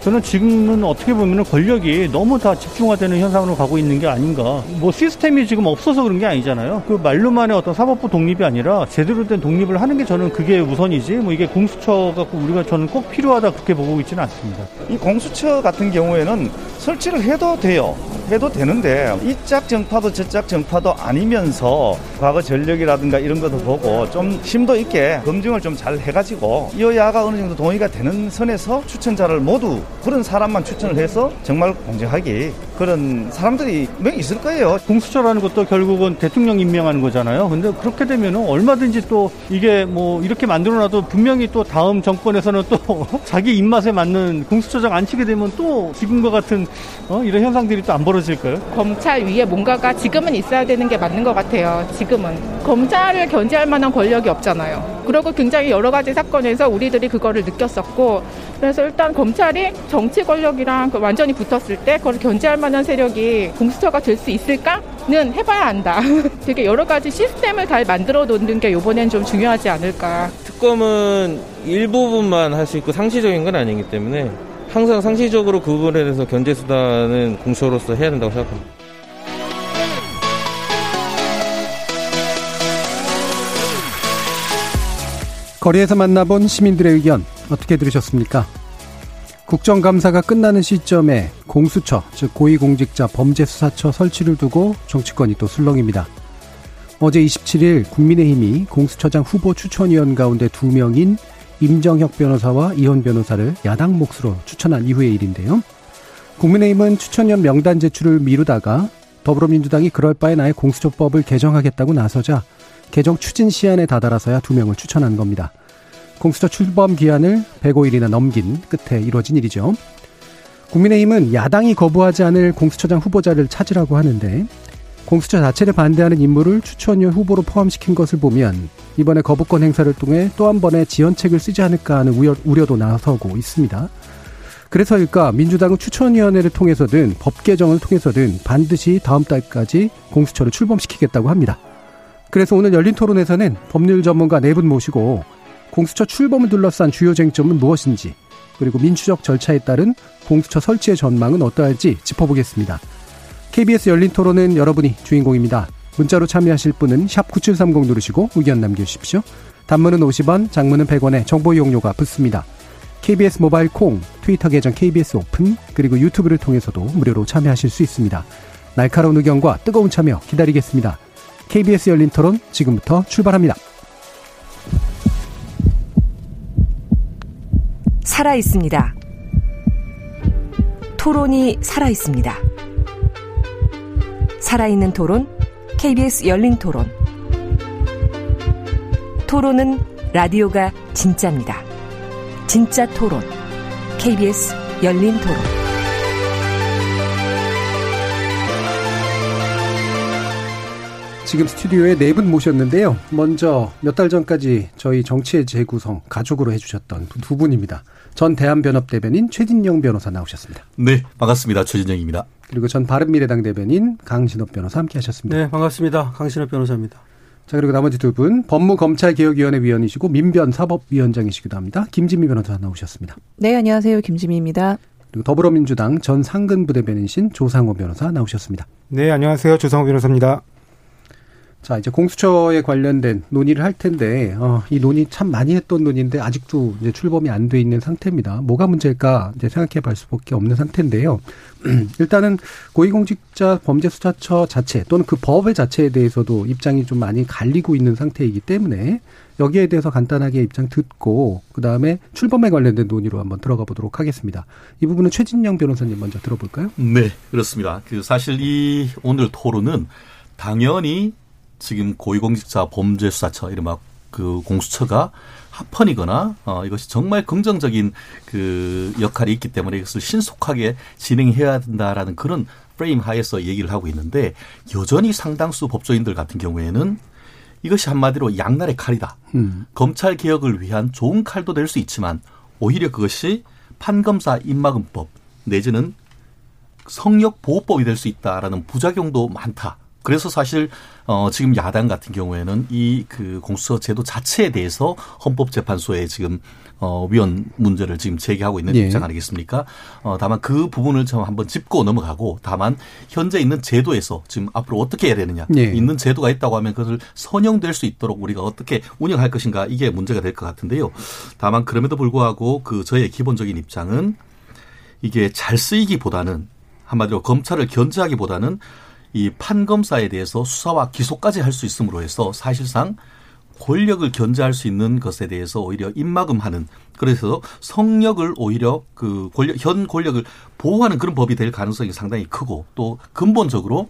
저는 지금은 어떻게 보면 권력이 너무 다 집중화되는 현상으로 가고 있는 게 아닌가. 뭐 시스템이 지금 없어서 그런 게 아니잖아요. 그 말로만의 어떤 사법부 독립이 아니라 제대로 된 독립을 하는 게 저는 그게 우선이지. 뭐 이게 공수처가 우리가 저는 꼭 필요하다 그렇게 보고 있지는 않습니다. 이 공수처 같은 경우에는 설치를 해도 돼요. 해도 되는데 이 짝 정파도 저 짝 정파도 아니면서 과거 전력이라든가 이런 것도 보고 좀 심도 있게 검증을 좀 잘 해가지고 여야가 어느 정도 동의가 되는 선에서 추천자를 모두 그런 사람만 추천을 해서 정말 공정하게 그런 사람들이 몇 있을 거예요. 공수처라는 것도 결국은 대통령 임명하는 거잖아요. 근데 그렇게 되면 얼마든지 또 이게 뭐 이렇게 만들어놔도 분명히 또 다음 정권에서는 또 자기 입맛에 맞는 공수처장 안 치게 되면 또 지금과 같은 어? 이런 현상들이 또 안 벌어질까요? 검찰 위에 뭔가가 지금은 있어야 되는 게 맞는 것 같아요. 지금은 검찰을 견제할 만한 권력이 없잖아요. 그리고 굉장히 여러 가지 사건에서 우리들이 그거를 느꼈었고 그래서 일단 검찰이 정치 권력이랑 그 완전히 붙었을 때 그걸 견제할 만한 세력이 공수처가 될 수 있을까는 해봐야 한다. 되게 여러 가지 시스템을 잘 만들어 놓는 게 이번엔 좀 중요하지 않을까. 특검은 일부분만 할 수 있고 상시적인 건 아니기 때문에 항상 상시적으로 그 부분에 대해서 견제 수단은 공수처로서 해야 된다고 생각합니다. 거리에서 만나본 시민들의 의견 어떻게 들으셨습니까? 국정감사가 끝나는 시점에 공수처, 즉 고위공직자 범죄수사처 설치를 두고 정치권이 또 술렁입니다. 어제 27일 국민의힘이 공수처장 후보 추천위원 가운데 두 명인 임정혁 변호사와 이혼 변호사를 야당 몫으로 추천한 이후의 일인데요. 국민의힘은 추천위원 명단 제출을 미루다가 더불어민주당이 그럴 바에 나의 공수처법을 개정하겠다고 나서자 개정 추진 시한에 다다라서야 두 명을 추천한 겁니다. 공수처 출범 기한을 105일이나 넘긴 끝에 이루어진 일이죠. 국민의힘은 야당이 거부하지 않을 공수처장 후보자를 찾으라고 하는데 공수처 자체를 반대하는 인물을 추천위원 후보로 포함시킨 것을 보면 이번에 거부권 행사를 통해 또 한 번의 지연책을 쓰지 않을까 하는 우려, 우려도 나서고 있습니다. 그래서일까 민주당은 추천위원회를 통해서든 법 개정을 통해서든 반드시 다음 달까지 공수처를 출범시키겠다고 합니다. 그래서 오늘 열린 토론에서는 법률 전문가 네 분 모시고 공수처 출범을 둘러싼 주요 쟁점은 무엇인지 그리고 민주적 절차에 따른 공수처 설치의 전망은 어떠할지 짚어보겠습니다. KBS 열린 토론은 여러분이 주인공입니다. 문자로 참여하실 분은 9730 누르시고 의견 남겨주십시오. 단문은 50원, 장문은 100원에 정보 이용료가 붙습니다. KBS 모바일 콩, 트위터 계정 KBS 오픈, 그리고 유튜브를 통해서도 무료로 참여하실 수 있습니다. 날카로운 의견과 뜨거운 참여 기다리겠습니다. KBS 열린 토론 지금부터 출발합니다. 살아 있습니다. 토론이 살아 있습니다. 살아있는 토론, KBS 열린 토론. 토론은 라디오가 진짜입니다. 진짜 토론, KBS 열린 토론. 지금 스튜디오에 네 분 모셨는데요. 먼저 몇 달 전까지 저희 정치의 재구성 가족으로 해주셨던 두 분입니다. 전 대한변협 대변인 최진영 변호사 나오셨습니다. 네, 반갑습니다. 최진영입니다. 그리고 전 바른미래당 대변인 강신업 변호사 함께 하셨습니다. 네, 반갑습니다. 강신업 변호사입니다. 자, 그리고 나머지 두 분, 법무검찰개혁위원회 위원이시고 민변 사법위원장이시기도 합니다. 김진미 변호사 나오셨습니다. 네, 안녕하세요. 김진미입니다. 그리고 더불어민주당 전 상근부 대변인신 조상호 변호사 나오셨습니다. 네, 안녕하세요. 조상호 변호사입니다. 자, 이제 공수처에 관련된 논의를 할 텐데, 어, 이 논의 참 많이 했던 논의인데, 아직도 이제 출범이 안 돼 있는 상태입니다. 뭐가 문제일까, 이제 생각해 볼 수밖에 없는 상태인데요. 일단은 고위공직자 범죄수사처 자체 또는 그 법의 자체에 대해서도 입장이 좀 많이 갈리고 있는 상태이기 때문에 여기에 대해서 간단하게 입장 듣고 그 다음에 출범에 관련된 논의로 한번 들어가 보도록 하겠습니다. 이 부분은 최진영 변호사님 먼저 들어볼까요? 네, 그렇습니다. 그 사실 이 오늘 토론은 당연히 지금 고위공직자 범죄수사처 이른바 그 공수처가 합헌이거나 어 이것이 정말 긍정적인 그 역할이 있기 때문에 이것을 신속하게 진행해야 된다라는 그런 프레임 하에서 얘기를 하고 있는데 여전히 상당수 법조인들 같은 경우에는 이것이 한마디로 양날의 칼이다. 음. 검찰 개혁을 위한 좋은 칼도 될 수 있지만 오히려 그것이 판검사 입막음법 내지는 성역 보호법이 될 수 있다라는 부작용도 많다. 그래서 사실 어 지금 야당 같은 경우에는 이 그 공수처 제도 자체에 대해서 헌법재판소에 지금 어 위헌 문제를 지금 제기하고 있는 예. 입장 아니겠습니까? 어 다만 그 부분을 좀 한번 짚고 넘어가고 다만 현재 있는 제도에서 지금 앞으로 어떻게 해야 되느냐 예. 있는 제도가 있다고 하면 그것을 선용될 수 있도록 우리가 어떻게 운영할 것인가 이게 문제가 될 것 같은데요. 다만 그럼에도 불구하고 그 저의 기본적인 입장은 이게 잘 쓰이기보다는 한마디로 검찰을 견제하기보다는 이 판검사에 대해서 수사와 기소까지 할 수 있음으로 해서 사실상 권력을 견제할 수 있는 것에 대해서 오히려 입막음하는 그래서 성력을 오히려 그 권력 현 권력을 보호하는 그런 법이 될 가능성이 상당히 크고 또 근본적으로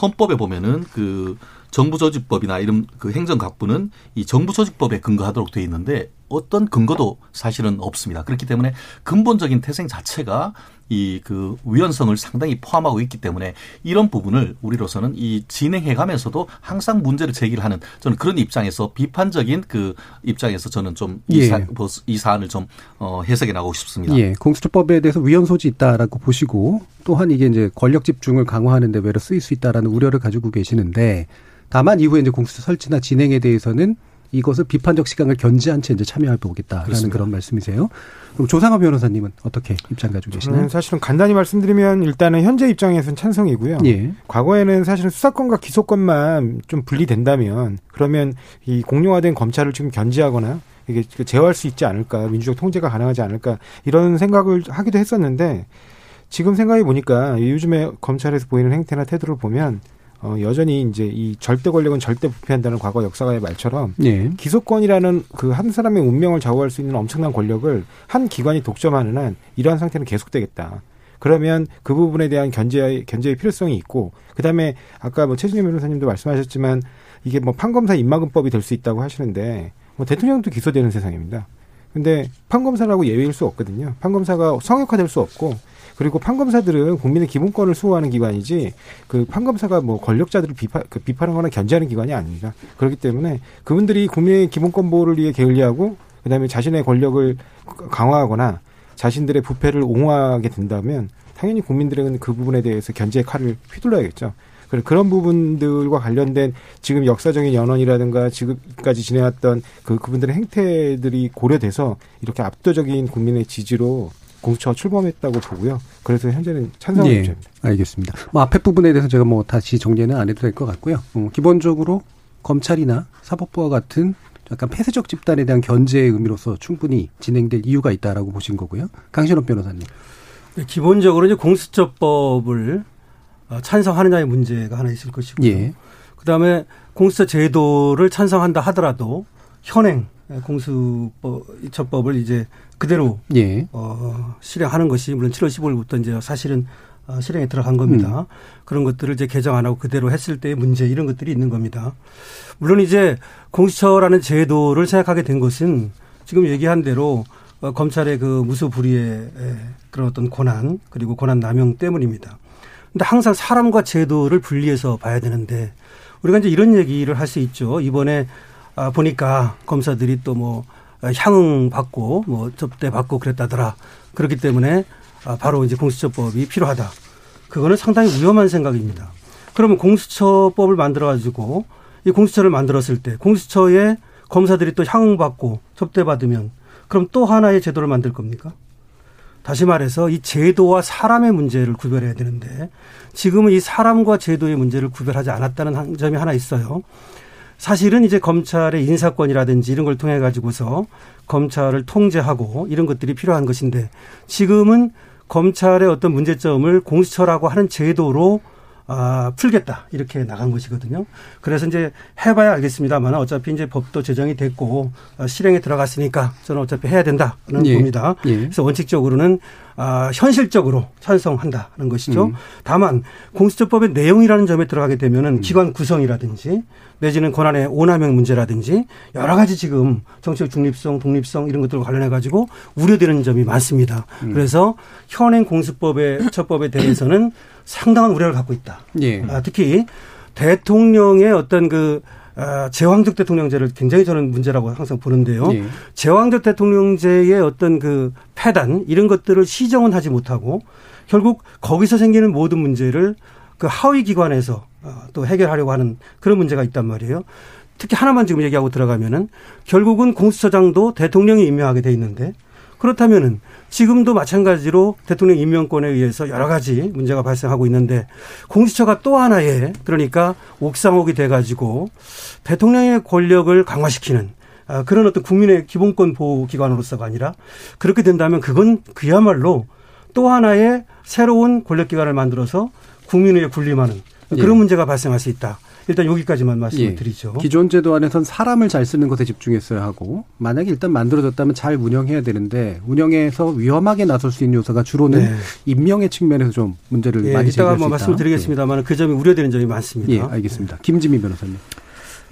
헌법에 보면은 그 정부 조직법이나 이런 그 행정각부는 이 정부 조직법에 근거하도록 되어 있는데 어떤 근거도 사실은 없습니다. 그렇기 때문에 근본적인 태생 자체가 이 그 위헌성을 상당히 포함하고 있기 때문에 이런 부분을 우리로서는 이 진행해 가면서도 항상 문제를 제기를 하는 저는 그런 입장에서 비판적인 그 입장에서 저는 좀이 예. 사, 이 사안을 좀 어, 해석해 나가고 싶습니다. 예, 공수처법에 대해서 위헌 소지 있다라고 보시고 또한 이게 이제 권력 집중을 강화하는 데 외로 쓰일 수 있다라는 우려를 가지고 계시는데 다만 이후에 이제 공수처 설치나 진행에 대해서는 이것을 비판적 시각을 견지한 채 이제 참여해 보겠다라는 그렇습니다. 그런 말씀이세요. 그럼 조상호 변호사님은 어떻게 입장 가지고 계시나요? 사실은 간단히 말씀드리면 일단은 현재 입장에서는 찬성이고요. 예. 과거에는 사실은 수사권과 기소권만 좀 분리된다면 그러면 이 공룡화된 검찰을 좀 견제하거나 이게 제어할 수 있지 않을까 민주적 통제가 가능하지 않을까 이런 생각을 하기도 했었는데 지금 생각해 보니까 요즘에 검찰에서 보이는 행태나 태도를 보면 어, 여전히 이제 이 절대 권력은 절대 부패한다는 과거 역사가의 말처럼 예. 기소권이라는 그 한 사람의 운명을 좌우할 수 있는 엄청난 권력을 한 기관이 독점하는 한 이러한 상태는 계속되겠다. 그러면 그 부분에 대한 견제 견제의 필요성이 있고 그다음에 아까 뭐 최진영 변호사님도 말씀하셨지만 이게 뭐 판검사 입막음법이 될 수 있다고 하시는데 뭐 대통령도 기소되는 세상입니다. 근데 판검사라고 예외일 수 없거든요. 판검사가 성역화될 수 없고 그리고 판검사들은 국민의 기본권을 수호하는 기관이지 그 판검사가 뭐 권력자들을 비판 그 비판하거나 견제하는 기관이 아닙니다. 그렇기 때문에 그분들이 국민의 기본권 보호를 위해 게을리하고 그다음에 자신의 권력을 강화하거나 자신들의 부패를 옹호하게 된다면 당연히 국민들은 그 부분에 대해서 견제의 칼을 휘둘러야겠죠. 그런 부분들과 관련된 지금 역사적인 연원이라든가 지금까지 지내왔던 그 그분들의 행태들이 고려돼서 이렇게 압도적인 국민의 지지로 공수처가 출범했다고 보고요. 그래서 현재는 찬성하는 예, 입장입니다. 알겠습니다. 뭐 앞에 부분에 대해서 제가 뭐 다시 정리는 안 해도 될 것 같고요. 음, 기본적으로 검찰이나 사법부와 같은 약간 폐쇄적 집단에 대한 견제의 의미로서 충분히 진행될 이유가 있다라고 보신 거고요. 강신업 변호사님. 네, 기본적으로 이제 공수처법을 어, 찬성하느냐의 문제가 하나 있을 것이고요. 예. 그다음에 공수처 제도를 찬성한다 하더라도 현행 공수처법을 이제 그대로 예. 어, 실행하는 것이 물론 7월 15일부터 이제 사실은 어, 실행에 들어간 겁니다. 그런 것들을 이제 개정 안 하고 그대로 했을 때의 문제 이런 것들이 있는 겁니다. 물론 이제 공수처라는 제도를 생각하게 된 것은 지금 얘기한 대로 어, 검찰의 그 무소불위의 에, 그런 어떤 권한 그리고 권한 남용 때문입니다. 근데 항상 사람과 제도를 분리해서 봐야 되는데 우리가 이제 이런 얘기를 할 수 있죠. 이번에 아, 보니까 검사들이 또 뭐 향응 받고 뭐 접대 받고 그랬다더라. 그렇기 때문에 아, 바로 이제 공수처법이 필요하다. 그거는 상당히 위험한 생각입니다. 그러면 공수처법을 만들어 가지고 이 공수처를 만들었을 때 공수처에 검사들이 또 향응 받고 접대 받으면 그럼 또 하나의 제도를 만들 겁니까? 다시 말해서 이 제도와 사람의 문제를 구별해야 되는데 지금은 이 사람과 제도의 문제를 구별하지 않았다는 한 점이 하나 있어요. 사실은 이제 검찰의 인사권이라든지 이런 걸 통해 가지고서 검찰을 통제하고 이런 것들이 필요한 것인데 지금은 검찰의 어떤 문제점을 공수처라고 하는 제도로 아, 풀겠다. 이렇게 나간 것이거든요. 그래서 이제 해봐야 알겠습니다만 어차피 이제 법도 제정이 됐고 어, 실행에 들어갔으니까 저는 어차피 해야 된다는 예. 겁니다. 예. 그래서 원칙적으로는 아, 현실적으로 찬성한다는 것이죠. 음. 다만 공수처법의 내용이라는 점에 들어가게 음. 되면은 기관 구성이라든지 내지는 권한의 오남용 문제라든지 여러 가지 지금 정치적 중립성, 독립성 이런 것들과 관련해 가지고 우려되는 점이 많습니다. 음. 그래서 현행 공수법의 처법에 대해서는 상당한 우려를 갖고 있다. 예. 아, 특히 대통령의 어떤 그 아, 제왕적 대통령제를 굉장히 저는 문제라고 항상 보는데요. 예. 제왕적 대통령제의 어떤 그 폐단 이런 것들을 시정은 하지 못하고 결국 거기서 생기는 모든 문제를 그 하위 기관에서 어, 또 해결하려고 하는 그런 문제가 있단 말이에요. 특히 하나만 지금 얘기하고 들어가면은 결국은 공수처장도 대통령이 임명하게 돼 있는데 그렇다면은 지금도 마찬가지로 대통령 임명권에 의해서 여러 가지 문제가 발생하고 있는데 공수처가 또 하나의 그러니까 옥상옥이 돼가지고 대통령의 권력을 강화시키는 아, 그런 어떤 국민의 기본권 보호 기관으로서가 아니라 그렇게 된다면 그건 그야말로 또 하나의 새로운 권력기관을 만들어서 국민의 군림하는 그런 예. 문제가 발생할 수 있다. 일단 여기까지만 말씀을 예. 드리죠. 기존 제도 안에선 사람을 잘 쓰는 것에 집중했어야 하고 만약에 일단 만들어졌다면 잘 운영해야 되는데 운영에서 위험하게 나설 수 있는 요소가 주로는 네. 임명의 측면에서 좀 문제를 예, 많이 이따가 제기할 수 있다. 말씀을 드리겠습니다만 그 점이 우려되는 점이 많습니다. 예, 예, 알겠습니다. 김지미 변호사님.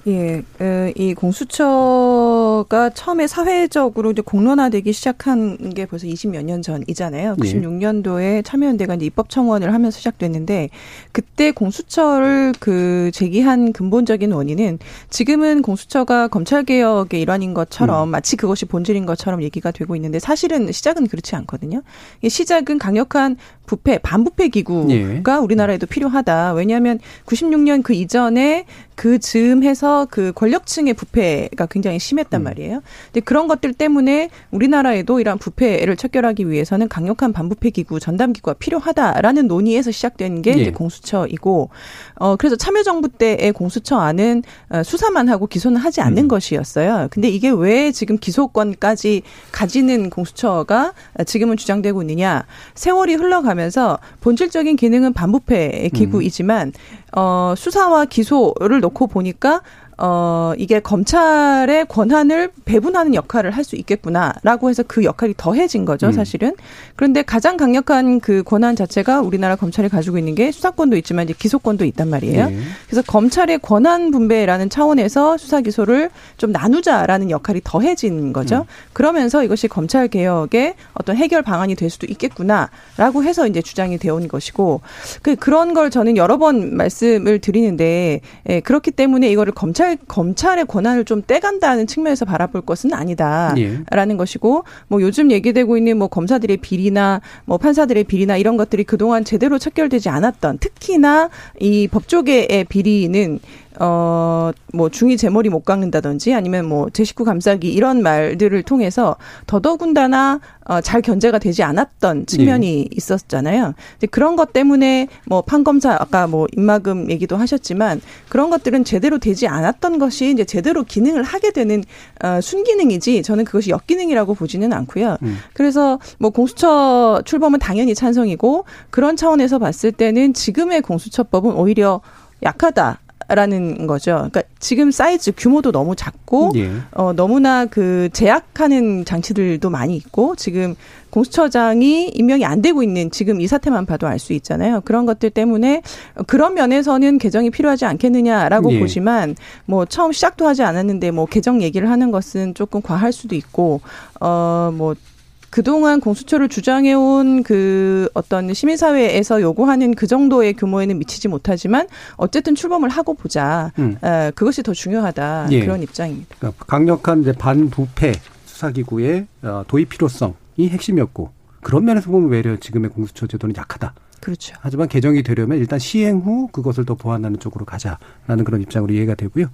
예, 에, 이 공수처가 처음에 사회적으로 이제 공론화되기 시작한 게 벌써 20몇 년 전이잖아요. 예. 96년도에 참여연대가 이제 입법 청원을 하면서 시작됐는데 그때 공수처를 그 제기한 근본적인 원인은 지금은 공수처가 검찰 개혁의 일환인 것처럼 음. 마치 그것이 본질인 것처럼 얘기가 되고 있는데 사실은 시작은 그렇지 않거든요. 이 시작은 강력한 부패, 반부패 기구가 예. 우리나라에도 필요하다. 왜냐하면 96년 그 이전에 그 즈음해서 그 권력층의 부패가 굉장히 심했단 말이에요. 근데 그런 것들 때문에 우리나라에도 이러한 부패를 척결하기 위해서는 강력한 반부패 기구, 전담 기구가 필요하다라는 논의에서 시작된 게 예. 공수처이고, 어 그래서 참여정부 때의 공수처 안은 어, 수사만 하고 기소는 하지 않는 것이었어요. 근데 이게 왜 지금 기소권까지 가지는 공수처가 지금은 주장되고 있느냐? 세월이 흘러가면서 본질적인 기능은 반부패 기구이지만 어, 수사와 기소를 놓고 보니까 어, 이게 검찰의 권한을 배분하는 역할을 할 수 있겠구나라고 해서 그 역할이 더해진 거죠, 음. 사실은. 그런데 가장 강력한 그 권한 자체가 우리나라 검찰이 가지고 있는 게 수사권도 있지만 이제 기소권도 있단 말이에요. 예. 그래서 검찰의 권한 분배라는 차원에서 수사 기소를 좀 나누자라는 역할이 더해진 거죠. 그러면서 이것이 검찰 개혁의 어떤 해결 방안이 될 수도 있겠구나라고 해서 이제 주장이 되어 온 것이고 그 그런 걸 저는 여러 번 말씀을 드리는데 예, 그렇기 때문에 이거를 검찰 검찰의 권한을 좀 떼간다는 측면에서 바라볼 것은 아니다라는 것이고 뭐 요즘 얘기되고 있는 뭐 검사들의 비리나 뭐 판사들의 비리나 이런 것들이 그동안 제대로 척결되지 않았던 특히나 이 법조계의 비리는 어, 뭐, 중이 제 머리 못 깎는다든지 아니면 뭐, 제 식구 감싸기 이런 말들을 통해서 더더군다나 어, 잘 견제가 되지 않았던 측면이 있었잖아요. 이제 그런 것 때문에 뭐, 판검사, 아까 뭐, 입마금 얘기도 하셨지만 그런 것들은 제대로 되지 않았던 것이 이제 제대로 기능을 하게 되는 어, 순기능이지 저는 그것이 역기능이라고 보지는 않고요. 그래서 뭐, 공수처 출범은 당연히 찬성이고 그런 차원에서 봤을 때는 지금의 공수처법은 오히려 약하다. 라는 거죠. 그러니까 지금 사이즈 규모도 너무 작고 예. 어 너무나 그 제약하는 장치들도 많이 있고 지금 공수처장이 임명이 안 되고 있는 지금 이 사태만 봐도 알 수 있잖아요. 그런 것들 때문에 그런 면에서는 개정이 필요하지 않겠느냐라고 예. 보지만 뭐 처음 시작도 하지 않았는데 뭐 개정 얘기를 하는 것은 조금 과할 수도 있고 어뭐 그동안 공수처를 주장해온 그 어떤 시민사회에서 요구하는 그 정도의 규모에는 미치지 못하지만 어쨌든 출범을 하고 보자. 음. 에, 그것이 더 중요하다. 예. 그런 입장입니다. 그러니까 강력한 이제 반부패 수사기구의 어, 도입 필요성이 핵심이었고 그런 면에서 보면 외려 지금의 공수처 제도는 약하다. 그렇죠. 하지만 개정이 되려면 일단 시행 후 그것을 더 보완하는 쪽으로 가자라는 그런 입장으로 이해가 되고요.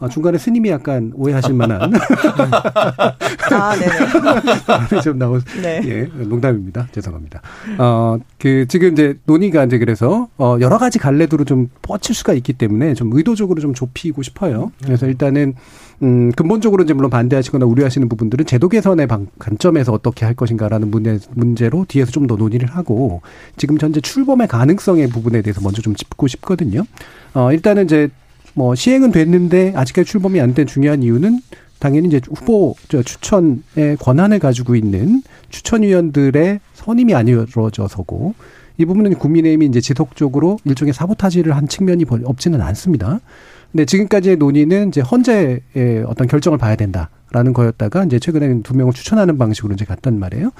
어, 중간에 스님이 약간 오해하실 만한 아, 네네. 좀 나온 네. 예 농담입니다. 죄송합니다. 어 그 지금 이제 논의가 이제 그래서 어 여러 가지 갈래도로 좀 뻗칠 수가 있기 때문에 좀 의도적으로 좀 좁히고 싶어요. 그래서 일단은 음 근본적으로 이제 물론 반대하시거나 우려하시는 부분들은 제도 개선의 방, 관점에서 어떻게 할 것인가라는 문제 문제로 뒤에서 좀 더 논의를 하고 지금 현재 출범의 가능성의 부분에 대해서 먼저 좀 짚고 싶거든요. 어 일단은 이제 뭐 시행은 됐는데 아직까지 출범이 안 된 중요한 이유는 당연히 이제 후보 저 추천의 권한을 가지고 있는 추천위원들의 선임이 안 이루어져서고 이 부분은 국민의힘이 이제 지속적으로 일종의 사보타지를 한 측면이 벌- 없지는 않습니다. 근데 지금까지의 논의는 이제 헌재의 어떤 결정을 봐야 된다 라는 거였다가 이제 최근에는 두 명을 추천하는 방식으로 이제 갔단 말이에요.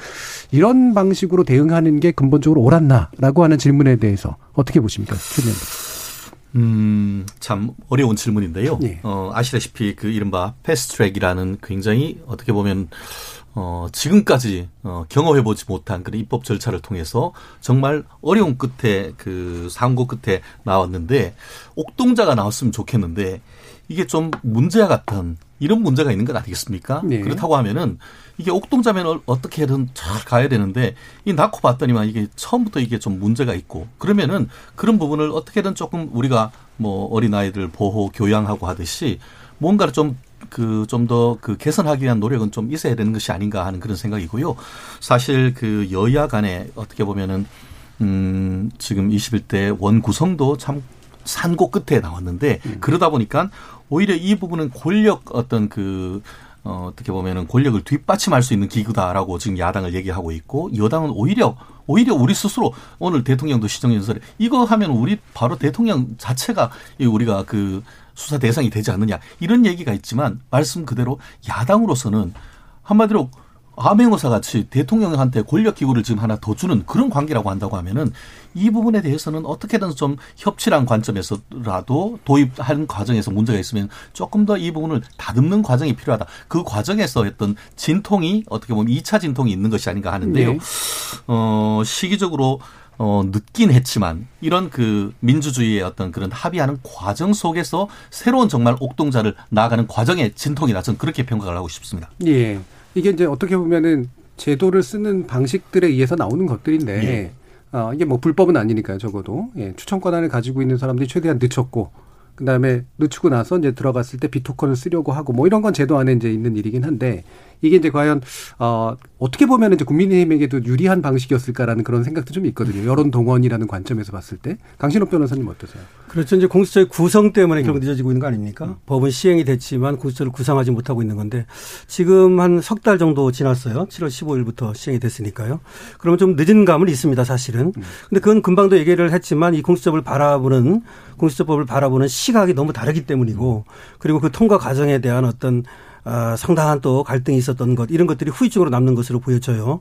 이런 방식으로 대응하는 게 근본적으로 옳았나라고 하는 질문에 대해서 어떻게 보십니까? 최 의원님. 음, 참 어려운 질문인데요. 예. 어, 아시다시피 그 이른바 패스트트랙이라는 굉장히 어떻게 보면 어, 지금까지 어, 경험해보지 못한 그런 입법 절차를 통해서 정말 어려운 끝에 그 상고 끝에 나왔는데 옥동자가 나왔으면 좋겠는데 이게 좀 문제와 같은 이런 문제가 있는 것 아니겠습니까? 네. 그렇다고 하면은 이게 옥동자면 어- 어떻게든 잘 가야 되는데 이 낳고 봤더니만 이게 처음부터 이게 좀 문제가 있고 그러면은 그런 부분을 어떻게든 조금 우리가 뭐 어린 아이들 보호 교양하고 하듯이 뭔가를 좀 그 좀 더 그 개선하기 위한 노력은 좀 있어야 되는 것이 아닌가 하는 그런 생각이고요. 사실 그 여야 간에 어떻게 보면은 음 지금 21대 원 구성도 참 산고 끝에 나왔는데 그러다 보니까 오히려 이 부분은 권력 어떤 그 어, 어떻게 보면은 권력을 뒷받침할 수 있는 기구다라고 지금 야당을 얘기하고 있고 여당은 오히려 오히려 우리 스스로 오늘 대통령도 시정연설에 이거 하면 우리 바로 대통령 자체가 이 우리가 그 수사 대상이 되지 않느냐 이런 얘기가 있지만 말씀 그대로 야당으로서는 한마디로 암행어사 같이 대통령한테 권력 기구를 지금 하나 더 주는 그런 관계라고 한다고 하면은 이 부분에 대해서는 어떻게든 좀 협치란 관점에서라도 도입하는 과정에서 문제가 있으면 조금 더 이 부분을 다듬는 과정이 필요하다. 그 과정에서 했던 진통이 어떻게 보면 2차 진통이 있는 것이 아닌가 하는데요. 네. 어, 시기적으로 어, 늦긴 했지만 이런 그 민주주의의 어떤 그런 합의하는 과정 속에서 새로운 정말 옥동자를 나아가는 과정의 진통이다. 저는 그렇게 평가를 하고 싶습니다. 예. 이게 이제 어떻게 보면은 제도를 쓰는 방식들에 의해서 나오는 것들인데, 예. 어, 이게 뭐 불법은 아니니까요, 적어도. 예, 추천 권한을 가지고 있는 사람들이 최대한 늦췄고, 그 다음에 늦추고 나서 이제 들어갔을 때 비토큰을 쓰려고 하고, 뭐 이런 건 제도 안에 이제 있는 일이긴 한데, 이게 이제 과연, 어, 어떻게 보면 이제 국민의힘에게도 유리한 방식이었을까라는 그런 생각도 좀 있거든요. 여론 동원이라는 관점에서 봤을 때. 강신업 변호사님 어떠세요? 그렇죠. 이제 공수처의 구성 때문에 결국 늦어지고 있는 거 아닙니까? 법은 시행이 됐지만 공수처를 구성하지 못하고 있는 건데 지금 한 석 달 정도 지났어요. 7월 15일부터 시행이 됐으니까요. 그러면 좀 늦은 감은 있습니다, 사실은. 근데 그건 금방도 얘기를 했지만 이 공수처법을 바라보는 공수처법을 바라보는 시각이 너무 다르기 때문이고 그리고 그 통과 과정에 대한 어떤 아, 상당한 또 갈등이 있었던 것 이런 것들이 후유증으로 남는 것으로 보여져요.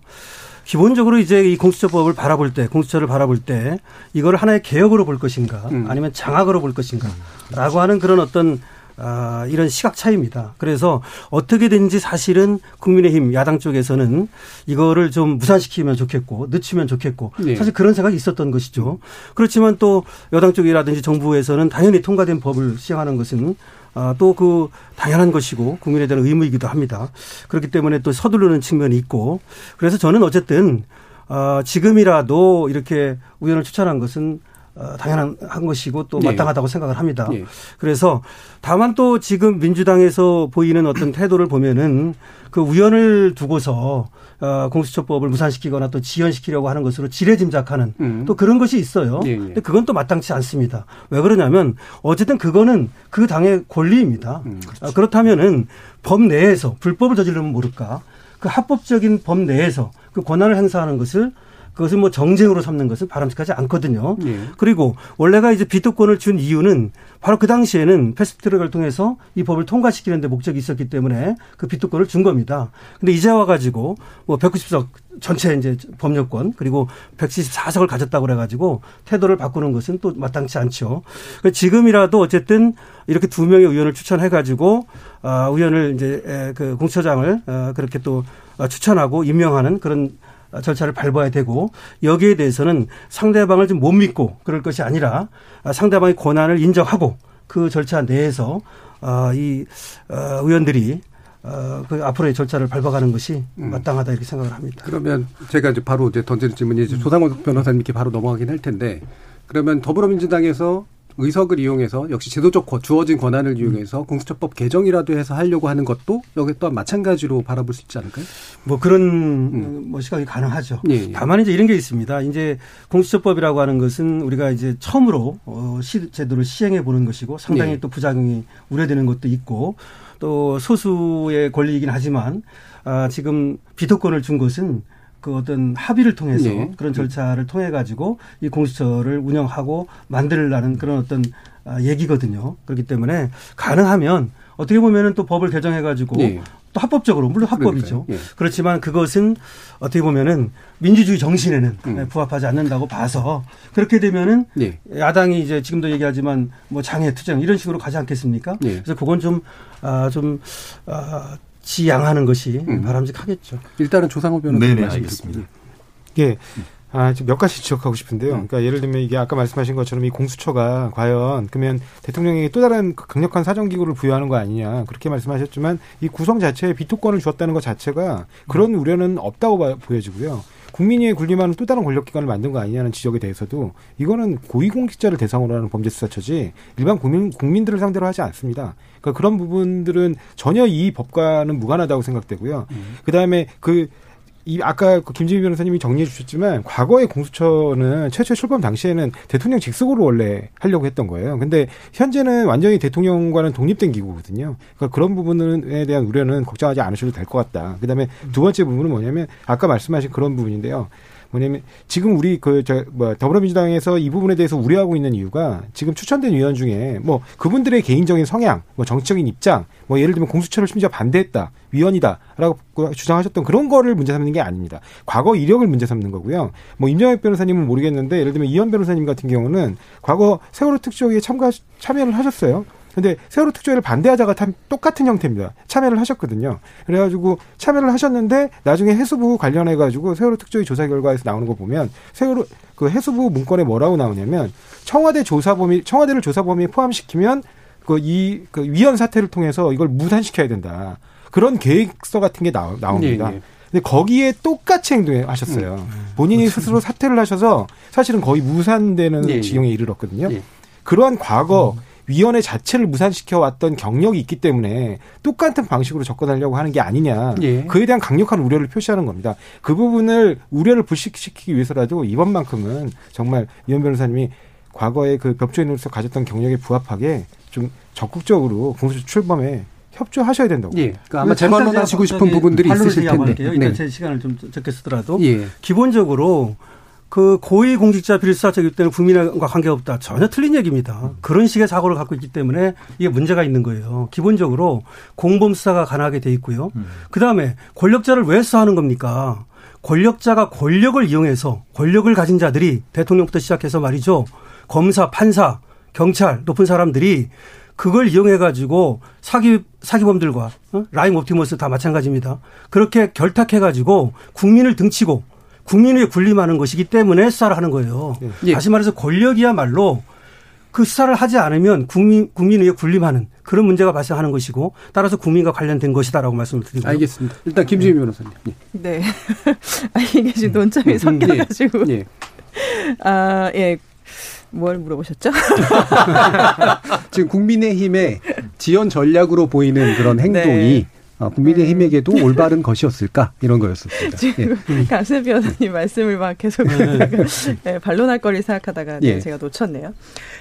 기본적으로 이제 이 공수처법을 바라볼 때, 공수처를 바라볼 때 이거를 하나의 개혁으로 볼 것인가, 아니면 장악으로 볼 것인가라고 하는 그런 어떤 아, 이런 시각 차이입니다. 그래서 어떻게든지 사실은 국민의힘 야당 쪽에서는 이거를 좀 무산시키면 좋겠고 늦추면 좋겠고 네. 사실 그런 생각이 있었던 것이죠. 그렇지만 또 여당 쪽이라든지 정부에서는 당연히 통과된 법을 시행하는 것은 아, 또그 당연한 것이고 국민에 대한 의무이기도 합니다. 그렇기 때문에 또 서두르는 측면이 있고 그래서 저는 어쨌든 어, 지금이라도 이렇게 우연을 추천한 것은 어, 당연한 한 것이고 또 네. 마땅하다고 생각을 합니다. 네. 그래서 다만 또 지금 민주당에서 보이는 어떤 태도를 보면은 그 우연을 두고서 어, 공수처법을 무산시키거나 또 지연시키려고 하는 것으로 지레짐작하는 음. 또 그런 것이 있어요. 예, 예. 근데 그건 또 마땅치 않습니다. 왜 그러냐면 어쨌든 그거는 그 당의 권리입니다. 음, 아, 그렇다면은 법 내에서 불법을 저지르면 모를까 그 합법적인 법 내에서 그 권한을 행사하는 것을 그것을 뭐 정쟁으로 삼는 것은 바람직하지 않거든요. 예. 그리고 원래가 이제 비토권을 준 이유는 바로 그 당시에는 패스트트랙을 통해서 이 법을 통과시키는 데 목적이 있었기 때문에 그 비토권을 준 겁니다. 근데 이제 와 가지고 뭐 190석 전체 이제 법률권 그리고 174석을 가졌다고 그래 가지고 태도를 바꾸는 것은 또 마땅치 않죠. 그러니까 지금이라도 어쨌든 이렇게 두 명의 의원을 추천해 가지고 아, 의원을 이제 에, 그 공처장을 어, 그렇게 또 어, 추천하고 임명하는 그런 절차를 밟아야 되고 여기에 대해서는 상대방을 좀 못 믿고 그럴 것이 아니라 아, 상대방의 권한을 인정하고 그 절차 내에서 아, 이 어, 의원들이 어, 그 앞으로의 절차를 밟아가는 것이 마땅하다 이렇게 생각을 합니다. 그러면 제가 이제 바로 이제 던지는 질문이 이제 조상원 변호사님께 바로 넘어가긴 할 텐데 그러면 더불어민주당에서 의석을 이용해서 역시 제도적 권- 주어진 권한을 이용해서 공수처법 개정이라도 해서 하려고 하는 것도 여기 또한 마찬가지로 바라볼 수 있지 않을까요? 뭐 그런 뭐 시각이 가능하죠. 예, 예. 다만 이제 이런 게 있습니다. 이제 공수처법이라고 하는 것은 우리가 이제 처음으로 어, 시, 제도를 시행해 보는 것이고 상당히 네. 또 부작용이 우려되는 것도 있고 또 소수의 권리이긴 하지만 아, 지금 비토권을 준 것은 그 어떤 합의를 통해서 네. 그런 절차를 통해 가지고 이 공수처를 운영하고 만들라는 그런 어떤 아, 얘기거든요. 그렇기 때문에 가능하면 어떻게 보면은 또 법을 개정해 가지고 네. 또 합법적으로 물론 합법이죠. 예. 그렇지만 그것은 어떻게 보면은 민주주의 정신에는 음. 부합하지 않는다고 봐서 그렇게 되면은 예. 야당이 이제 지금도 얘기하지만 뭐 장애 투쟁 이런 식으로 가지 않겠습니까? 예. 그래서 그건 좀 아, 좀 아, 지양하는 것이 음. 바람직하겠죠. 일단은 조상호 변호사님 네네, 말씀 알겠습니다. 듣고. 예. 아, 지금 몇 가지 지적하고 싶은데요. 그러니까 예를 들면 이게 아까 말씀하신 것처럼 이 공수처가 과연 그러면 대통령에게 또 다른 강력한 사정기구를 부여하는 거 아니냐 그렇게 말씀하셨지만 이 구성 자체에 비토권을 주었다는 것 자체가 그런 우려는 없다고 봐- 보여지고요. 국민이 군림하는 또 다른 권력기관을 만든 거 아니냐는 지적에 대해서도 이거는 고위공직자를 대상으로 하는 범죄 수사처지 일반 국민, 국민들을 상대로 하지 않습니다. 그러니까 그런 부분들은 전혀 이 법과는 무관하다고 생각되고요. 그 다음에 그 이 아까 그 김지미 변호사님이 정리해 주셨지만 과거의 공수처는 최초 출범 당시에는 대통령 직속으로 원래 하려고 했던 거예요. 근데 현재는 완전히 대통령과는 독립된 기구거든요. 그러니까 그런 부분에 대한 우려는 걱정하지 않으셔도 될 것 같다. 그다음에 두 번째 부분은 뭐냐면 아까 말씀하신 그런 부분인데요. 뭐냐면 지금 우리 그저뭐 더불어민주당에서 이 부분에 대해서 우려하고 있는 이유가 지금 추천된 위원 중에 뭐 그분들의 개인적인 성향, 뭐 정치적인 입장, 뭐 예를 들면 공수처를 심지어 반대했다, 위원이다라고 주장하셨던 그런 거를 문제 삼는 게 아닙니다. 과거 이력을 문제 삼는 거고요. 뭐 임정혁 변호사님은 모르겠는데 예를 들면 이현 변호사님 같은 경우는 과거 세월호 특조위에 참가 참여를 하셨어요. 근데 세월호 특조위를 반대하자가 참 똑같은 형태입니다. 참여를 하셨거든요. 그래가지고 참여를 하셨는데 나중에 해수부 관련해가지고 세월호 특조위 조사 결과에서 나오는 거 보면 세월호 그 해수부 문건에 뭐라고 나오냐면 청와대 조사 범위 청와대를 조사 범위에 포함시키면 그 이 그 위헌 사태를 통해서 이걸 무산시켜야 된다. 그런 계획서 같은 게 나오, 나옵니다. 예, 예. 근데 거기에 똑같이 행동하셨어요. 본인이 스스로 사퇴를 하셔서 사실은 거의 무산되는 예, 예. 지경에 이르렀거든요. 예. 그러한 과거 위원회 자체를 무산시켜 왔던 경력이 있기 때문에 똑같은 방식으로 접근하려고 하는 게 아니냐. 예. 그에 대한 강력한 우려를 표시하는 겁니다. 그 부분을 우려를 불식시키기 위해서라도 이번만큼은 정말 이현 변호사님이 과거에 그 법조인으로서 가졌던 경력에 부합하게 좀 적극적으로 공수처 출범에 협조하셔야 된다고. 예. 그러니까 아마 재반론하시고 싶은 부분들이 있으실 텐데. 할게요. 일단 네. 제 시간을 좀 적게 쓰더라도 예. 기본적으로 그 고위공직자 비리수사처이기 때문에 국민과 관계없다. 전혀 틀린 얘기입니다. 그런 식의 사고를 갖고 있기 때문에 이게 문제가 있는 거예요. 기본적으로 공범 수사가 가능하게 돼 있고요. 그 다음에 권력자를 왜 수사하는 겁니까? 권력자가 권력을 이용해서 권력을 가진 자들이 대통령부터 시작해서 말이죠. 검사, 판사, 경찰, 높은 사람들이 그걸 이용해 가지고 사기 사기범들과 어? 라임 옵티머스 다 마찬가지입니다. 그렇게 결탁해 가지고 국민을 등치고 국민을 군림하는 것이기 때문에 수사를 하는 거예요. 예. 다시 말해서 권력이야말로 그 수사를 하지 않으면 국민 국민의 군림하는 그런 문제가 발생하는 것이고 따라서 국민과 관련된 것이다라고 말씀을 드리고요. 알겠습니다. 일단 김지미 변호사님. 예. 네. 아, 이게 지금 논점이 섞여가지고. 예. 아, 예. 뭘 물어보셨죠? 지금 국민의힘의 지연 전략으로 보이는 그런 행동이 네. 어, 국민의힘에게도 올바른 것이었을까 이런 거였습니다. 지금 예. 강세 변호사님 말씀을 막 계속 듣다가 네, 반론할 거리 생각하다가 네, 예. 제가 놓쳤네요.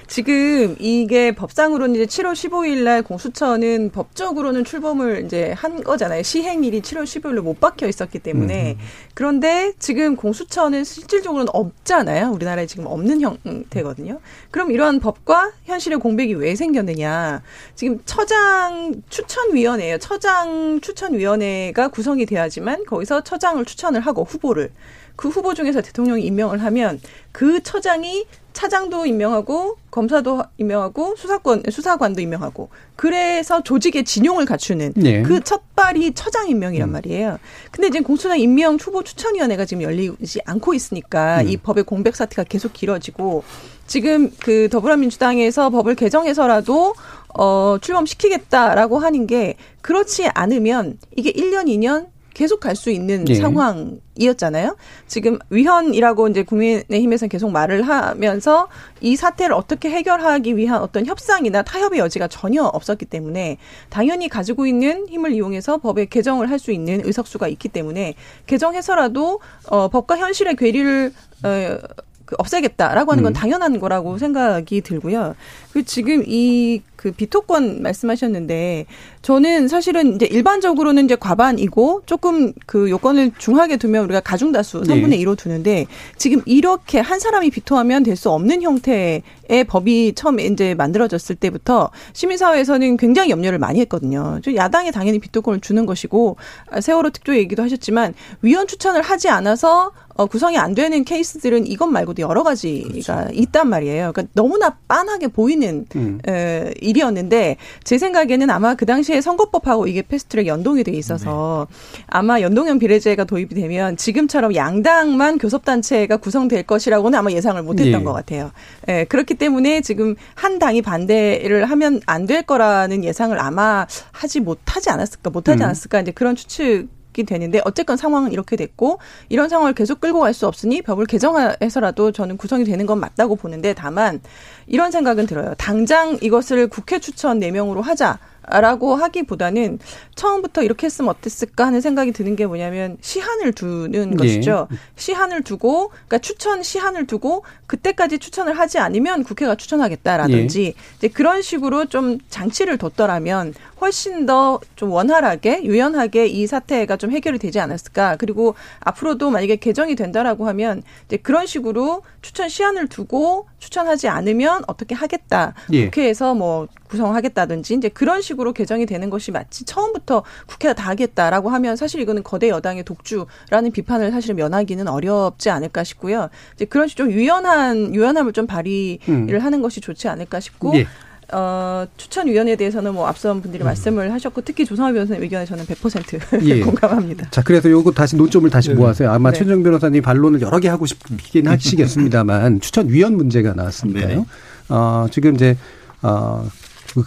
지금 이게 법상으로는 이제 7월 15일 날 공수처는 법적으로는 출범을 이제 한 거잖아요. 시행일이 7월 15일로 못 박혀 있었기 때문에. 그런데 지금 공수처는 실질적으로는 없잖아요. 우리나라에 지금 없는 형태거든요. 그럼 이러한 법과 현실의 공백이 왜 생겼느냐. 지금 처장 추천위원회예요. 처장 추천위원회가 구성이 돼야지만 거기서 처장을 추천을 하고 후보를 그 후보 중에서 대통령이 임명을 하면 그 처장이 차장도 임명하고 검사도 임명하고 수사권 수사관도 임명하고 그래서 조직의 진용을 갖추는 네. 그 첫발이 처장 임명이란 말이에요. 근데 지금 공수처장 임명 후보 추천위원회가 지금 열리지 않고 있으니까 이 법의 공백 사태가 계속 길어지고 지금 그 더불어민주당에서 법을 개정해서라도 어 출범시키겠다라고 하는 게 그렇지 않으면 이게 1년 2년 계속 갈 수 있는 예. 상황이었잖아요. 지금 위헌이라고 이제 국민의힘에서는 계속 말을 하면서 이 사태를 어떻게 해결하기 위한 어떤 협상이나 타협의 여지가 전혀 없었기 때문에 당연히 가지고 있는 힘을 이용해서 법의 개정을 할 수 있는 의석수가 있기 때문에 개정해서라도 어 법과 현실의 괴리를 어그 없애겠다라고 하는 건 음. 당연한 거라고 생각이 들고요. 그 지금 이그 비토권 말씀하셨는데 저는 사실은 이제 일반적으로는 이제 과반이고 조금 그 요건을 중하게 두면 우리가 가중다수 3분의 네. 2로 두는데 지금 이렇게 한 사람이 비토하면 될 수 없는 형태의 법이 처음에 이제 만들어졌을 때부터 시민사회에서는 굉장히 염려를 많이 했거든요. 저 야당에 당연히 비토권을 주는 것이고 아, 세월호 특조 얘기도 하셨지만 위원 추천을 하지 않아서 어, 구성이 안 되는 케이스들은 이것 말고도 여러 가지가 있단 말이에요. 그러니까 너무나 빤하게 보이는 음. 에, 일이었는데 제 생각에는 아마 그 당시에 선거법하고 이게 패스트트랙 연동이 돼 있어서 아마 연동형 비례제가 도입이 되면 지금처럼 양당만 교섭단체가 구성될 것이라고는 아마 예상을 못했던 예. 것 같아요. 예, 그렇기 때문에 지금 한 당이 반대를 하면 안 될 거라는 예상을 아마 하지 못하지 않았을까, 못하지 음. 않았을까 이제 그런 추측. 이 되는데 어쨌건 상황은 이렇게 됐고 이런 상황을 계속 끌고 갈 수 없으니 법을 개정해서라도 저는 구성이 되는 건 맞다고 보는데 다만 이런 생각은 들어요. 당장 이것을 국회 추천 4명으로 하자. 라고 하기보다는 처음부터 이렇게 했으면 어땠을까 하는 생각이 드는 게 뭐냐면 시한을 두는 예. 것이죠. 시한을 두고 그러니까 추천 시한을 두고 그때까지 추천을 하지 않으면 국회가 추천하겠다라든지 이제 그런 식으로 좀 장치를 뒀더라면 훨씬 더 좀 원활하게 유연하게 이 사태가 좀 해결이 되지 않았을까. 그리고 앞으로도 만약에 개정이 된다라고 하면 이제 그런 식으로 추천 시한을 두고 추천하지 않으면 어떻게 하겠다. 예. 국회에서 뭐 구성하겠다든지 이제 그런 식으로 개정이 되는 것이 맞지 처음부터 국회가 다 하겠다라고 하면 사실 이거는 거대 여당의 독주라는 비판을 사실 면하기는 어렵지 않을까 싶고요. 이제 그런 식으로 좀 유연한 유연함을 좀 발휘를 음. 하는 것이 좋지 않을까 싶고 예. 어, 추천위원회에 대해서는 뭐 앞선 분들이 말씀을 하셨고 특히 조성호 변호사님 의견에 저는 100% 예. 공감합니다. 자, 그래서 요거 다시 논점을 다시 네. 모아서요. 아마 네. 최정 변호사님 반론을 여러 개 하고 싶긴 하시겠습니다만 추천위원 문제가 나왔으니까요. 네네. 어, 지금 이제 어,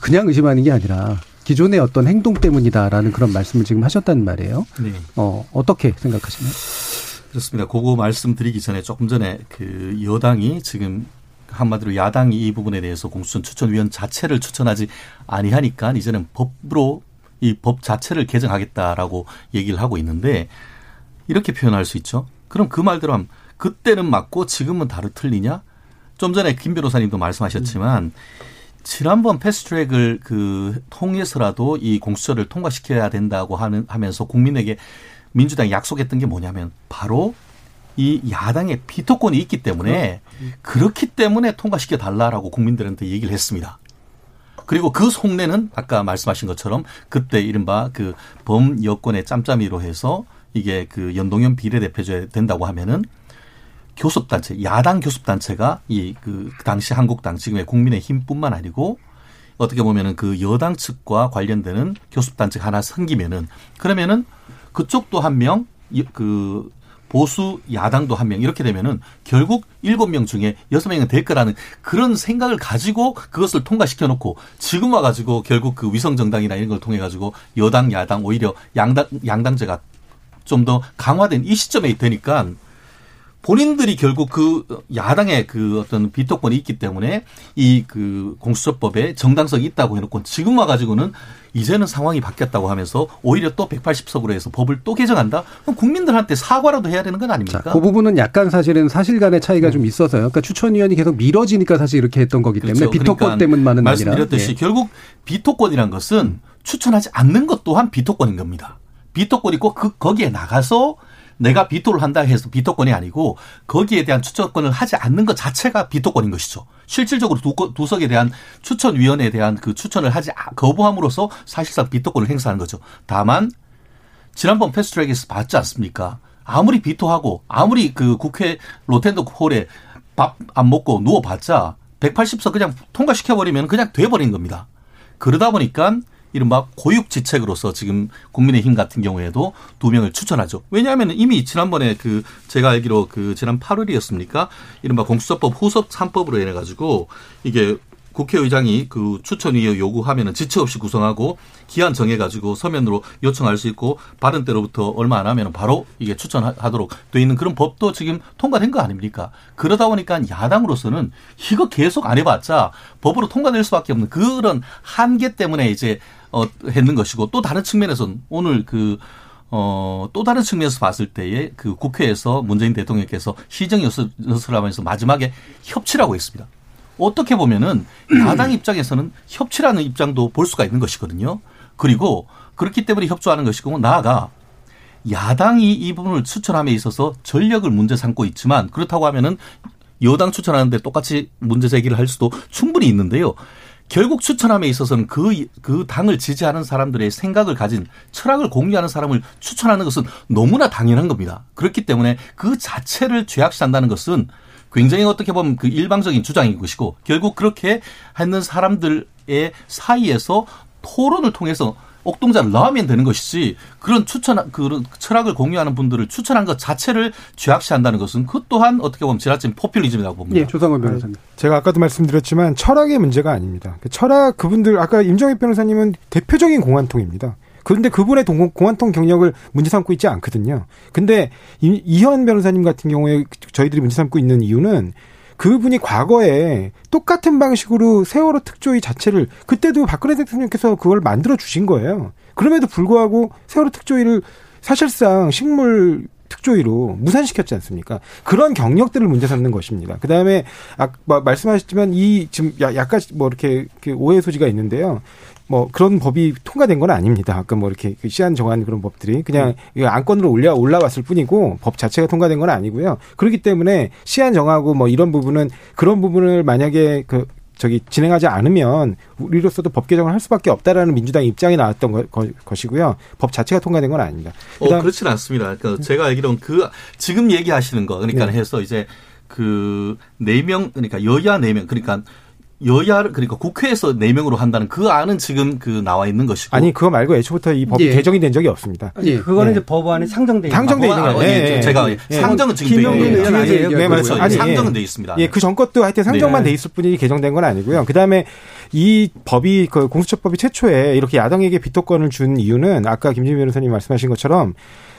그냥 의심하는 게 아니라 기존의 어떤 행동 때문이다라는 그런 말씀을 지금 하셨단 말이에요. 네. 어, 어떻게 생각하시나요? 그렇습니다. 그거 말씀드리기 전에 조금 전에 그 여당이 지금 한마디로 야당이 이 부분에 대해서 공수처 추천위원 자체를 추천하지 아니하니까 이제는 법으로 이 법 자체를 개정하겠다라고 얘기를 하고 있는데 이렇게 표현할 수 있죠. 그럼 그 말대로 하면 그때는 맞고 지금은 다르 틀리냐? 좀 전에 김 변호사님도 말씀하셨지만 지난번 패스트트랙을 그 통해서라도 이 공수처를 통과시켜야 된다고 하는 하면서 국민에게 민주당이 약속했던 게 뭐냐면 바로 이 야당의 비토권이 있기 때문에 그렇기 때문에 통과시켜 달라라고 국민들한테 얘기를 했습니다. 그리고 그 속내는 아까 말씀하신 것처럼 그때 이른바 그 범 여권의 짬짬이로 해서 이게 그 연동형 비례대표제 된다고 하면은 교섭단체, 야당 교섭단체가 이 그 당시 한국당 지금의 국민의힘뿐만 아니고 어떻게 보면은 그 여당 측과 관련되는 교섭단체가 하나 생기면은 그러면은 그쪽도 한 명, 그 보수 야당도 한 명 이렇게 되면은 결국 일곱 명 중에 여섯 명은 될 거라는 그런 생각을 가지고 그것을 통과시켜 놓고 지금 와 가지고 결국 그 위성 정당이나 이런 걸 통해 가지고 여당 야당 오히려 양당 양당제가 좀 더 강화된 이 시점에 되니까 본인들이 결국 그 야당의 그 어떤 비토권이 있기 때문에 이 그 공수처법에 정당성이 있다고 해놓고 지금 와가지고는 이제는 상황이 바뀌었다고 하면서 오히려 또 180석으로 해서 법을 또 개정한다? 그럼 국민들한테 사과라도 해야 되는 건 아닙니까? 자, 그 부분은 약간 사실은 사실간의 차이가 좀 있어서요. 그러니까 추천위원이 계속 미뤄지니까 사실 이렇게 했던 거기 때문에 그렇죠. 비토권 그러니까 때문만은 아니라. 말씀드렸듯이 예. 결국 비토권이란 것은 추천하지 않는 것 또한 비토권인 겁니다. 비토권이 꼭 그, 거기에 나가서 내가 비토를 한다 해서 비토권이 아니고 거기에 대한 추천권을 하지 않는 것 자체가 비토권인 것이죠. 실질적으로 두, 석에 대한 추천위원회에 대한 그 추천을 하지 아- 거부함으로써 사실상 비토권을 행사하는 거죠. 다만 지난번 패스트트랙에서 봤지 않습니까? 아무리 비토하고 아무리 그 국회 로텐더 홀에 밥 안 먹고 누워봤자 180석 그냥 통과시켜버리면 그냥 돼버린 겁니다. 그러다 보니까 이른바 고육지책으로서 지금 국민의힘 같은 경우에도 두 명을 추천하죠. 왜냐하면 이미 지난번에 그 제가 알기로 그 지난 8월이었습니까? 이른바 공수처법 후속 3법으로 인해 가지고 이게 국회의장이 그 추천위에 요구하면은 지체 없이 구성하고 기한 정해가지고 서면으로 요청할 수 있고 받은 때로부터 얼마 안 하면은 바로 이게 추천하도록 돼 있는 그런 법도 지금 통과된 거 아닙니까? 그러다 보니까 야당으로서는 이거 계속 안 해봤자 법으로 통과될 수밖에 없는 그런 한계 때문에 이제 어 했는 것이고 또 다른 측면에서는 오늘 그 어, 또 다른 측면에서 봤을 때에 그 국회에서 문재인 대통령께서 시정 연설하면서 마지막에 협치라고 했습니다. 어떻게 보면은 야당 입장에서는 협치라는 입장도 볼 수가 있는 것이거든요. 그리고 그렇기 때문에 협조하는 것이고 나아가 야당이 이 부분을 추천함에 있어서 전력을 문제 삼고 있지만 그렇다고 하면은 여당 추천하는데 똑같이 문제 제기를 할 수도 충분히 있는데요. 결국 추천함에 있어서는 그, 그 당을 지지하는 사람들의 생각을 가진 철학을 공유하는 사람을 추천하는 것은 너무나 당연한 겁니다. 그렇기 때문에 그 자체를 죄악시한다는 것은 굉장히 어떻게 보면 그 일방적인 주장인 것이고 결국 그렇게 하는 사람들의 사이에서 토론을 통해서 옥동자를 넣으면 되는 것이지 그런 추천 그런 철학을 공유하는 분들을 추천한 것 자체를 죄악시한다는 것은 그 또한 어떻게 보면 지나친 포퓰리즘이라고 봅니다. 예, 조상원 변호사님. 제가 아까도 말씀드렸지만 철학의 문제가 아닙니다. 그 철학 그분들 아까 임정희 변호사님은 대표적인 공안통입니다. 그런데 그분의 동, 공안통 경력을 문제 삼고 있지 않거든요. 근데 이, 이현 변호사님 같은 경우에 저희들이 문제 삼고 있는 이유는 그분이 과거에 똑같은 방식으로 세월호 특조위 자체를 그때도 박근혜 대통령께서 그걸 만들어 주신 거예요. 그럼에도 불구하고 세월호 특조위를 사실상 식물 특조위로 무산시켰지 않습니까? 그런 경력들을 문제 삼는 것입니다. 그 다음에 아, 뭐 말씀하셨지만 이 지금 약간 뭐 이렇게 오해 소지가 있는데요. 뭐 그런 법이 통과된 건 아닙니다. 아까 뭐 이렇게 그 시한 정한 그런 법들이 그냥 음. 안건으로 올려 올라왔을 뿐이고 법 자체가 통과된 건 아니고요. 그렇기 때문에 시한 정하고 뭐 이런 부분은 그런 부분을 만약에 그 저기 진행하지 않으면 우리로서도 법 개정을 할 수밖에 없다라는 민주당 입장이 나왔던 거, 것이고요. 법 자체가 통과된 건 아닙니다. 어, 그렇지는 않습니다. 그러니까 제가 알기로는 그 지금 얘기하시는 거 그러니까 네. 해서 이제 그 네 명 그러니까 여야 네 명 그러니까 여야를 그러니까 국회에서 네 명으로 한다는 그 안은 지금 그 나와 있는 것이고 아니 그거 말고 애초부터 이 법이 예. 개정이 된 적이 없습니다. 예. 그거는 예. 이제 법안에 상정돼 있는 상정돼 있는 거예요. 예. 예. 제가 예. 상정은 지금 돼 있는 아니에요. 네, 그렇죠. 아니, 상정은 돼 있습니다. 예, 그 전 것도 하여튼 상정만 네. 돼 있을 뿐이지 개정된 건 아니고요. 그다음에 이 법이 그 공수처법이 최초에 이렇게 야당에게 비토권을 준 이유는 아까 김진미 변호사님 말씀하신 것처럼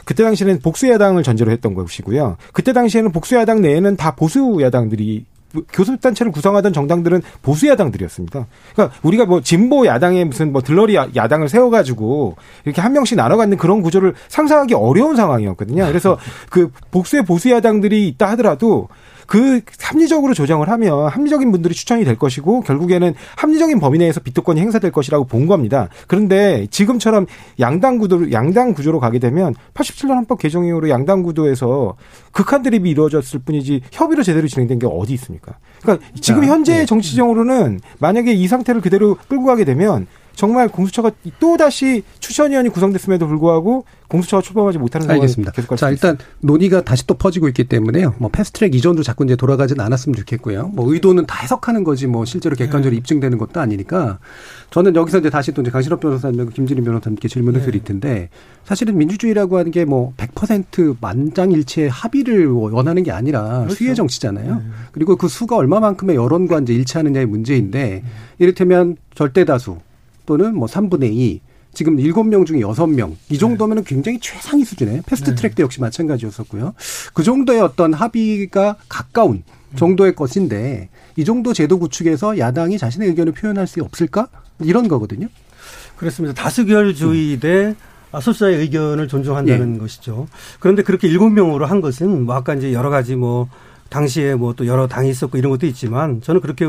그때 당시에는 복수 야당을 전제로 했던 것이고요. 그때 당시에는 복수 야당 내에는 다 보수 야당들이 교섭 단체를 구성하던 정당들은 보수 야당들이었습니다. 그러니까 우리가 뭐 진보 야당에 무슨 뭐 들러리 야당을 세워가지고 이렇게 한 명씩 나눠 갖는 그런 구조를 상상하기 어려운 상황이었거든요. 그래서 그 복수의 보수 야당들이 있다 하더라도 그 합리적으로 조정을 하면 합리적인 분들이 추천이 될 것이고 결국에는 합리적인 범위 내에서 비토권이 행사될 것이라고 본 겁니다. 그런데 지금처럼 양당 구도 양당 구조로 가게 되면 87년 헌법 개정 이후로 양당 구도에서 극한 대립이 이루어졌을 뿐이지 협의로 제대로 진행된 게 어디 있습니까? 그러니까 지금 현재 네. 정치적으로는 만약에 이 상태를 그대로 끌고 가게 되면 정말 공수처가 또 다시 추천위원이 구성됐음에도 불구하고 공수처가 출범하지 못하는 상황이 알겠습니다. 계속 자 일단 논의가 다시 또 퍼지고 있기 때문에요. 뭐 패스트트랙 이전도 자꾸 이제 돌아가지는 않았으면 좋겠고요. 뭐 의도는 다 해석하는 거지 뭐 실제로 객관적으로 네. 입증되는 것도 아니니까 저는 여기서 이제 다시 또 이제 강신업 변호사님, 김진희 변호사님께 질문을 네. 드릴 텐데 사실은 민주주의라고 하는 게 뭐 100% 만장일치의 합의를 원하는 게 아니라 그렇죠. 수의 정치잖아요. 네. 그리고 그 수가 얼마만큼의 여론과 이제 일치하느냐의 문제인데 네. 이를테면 절대다수 또는 뭐 3분의 2 지금 7명 중에 6명 이 정도면 은 굉장히 최상위 수준의 패스트 트랙 때 역시 마찬가지였었고요. 그 정도의 어떤 합의가 가까운 정도의 것인데 이 정도 제도 구축에서 야당이 자신의 의견을 표현할 수 없을까? 이런 거거든요. 그렇습니다. 다수결주의 대 소수자의 의견을 존중한다는 예. 것이죠. 그런데 그렇게 일곱 명으로 한 것은 뭐 아까 이제 여러 가지 뭐 당시에 뭐 또 여러 당이 있었고 이런 것도 있지만 저는 그렇게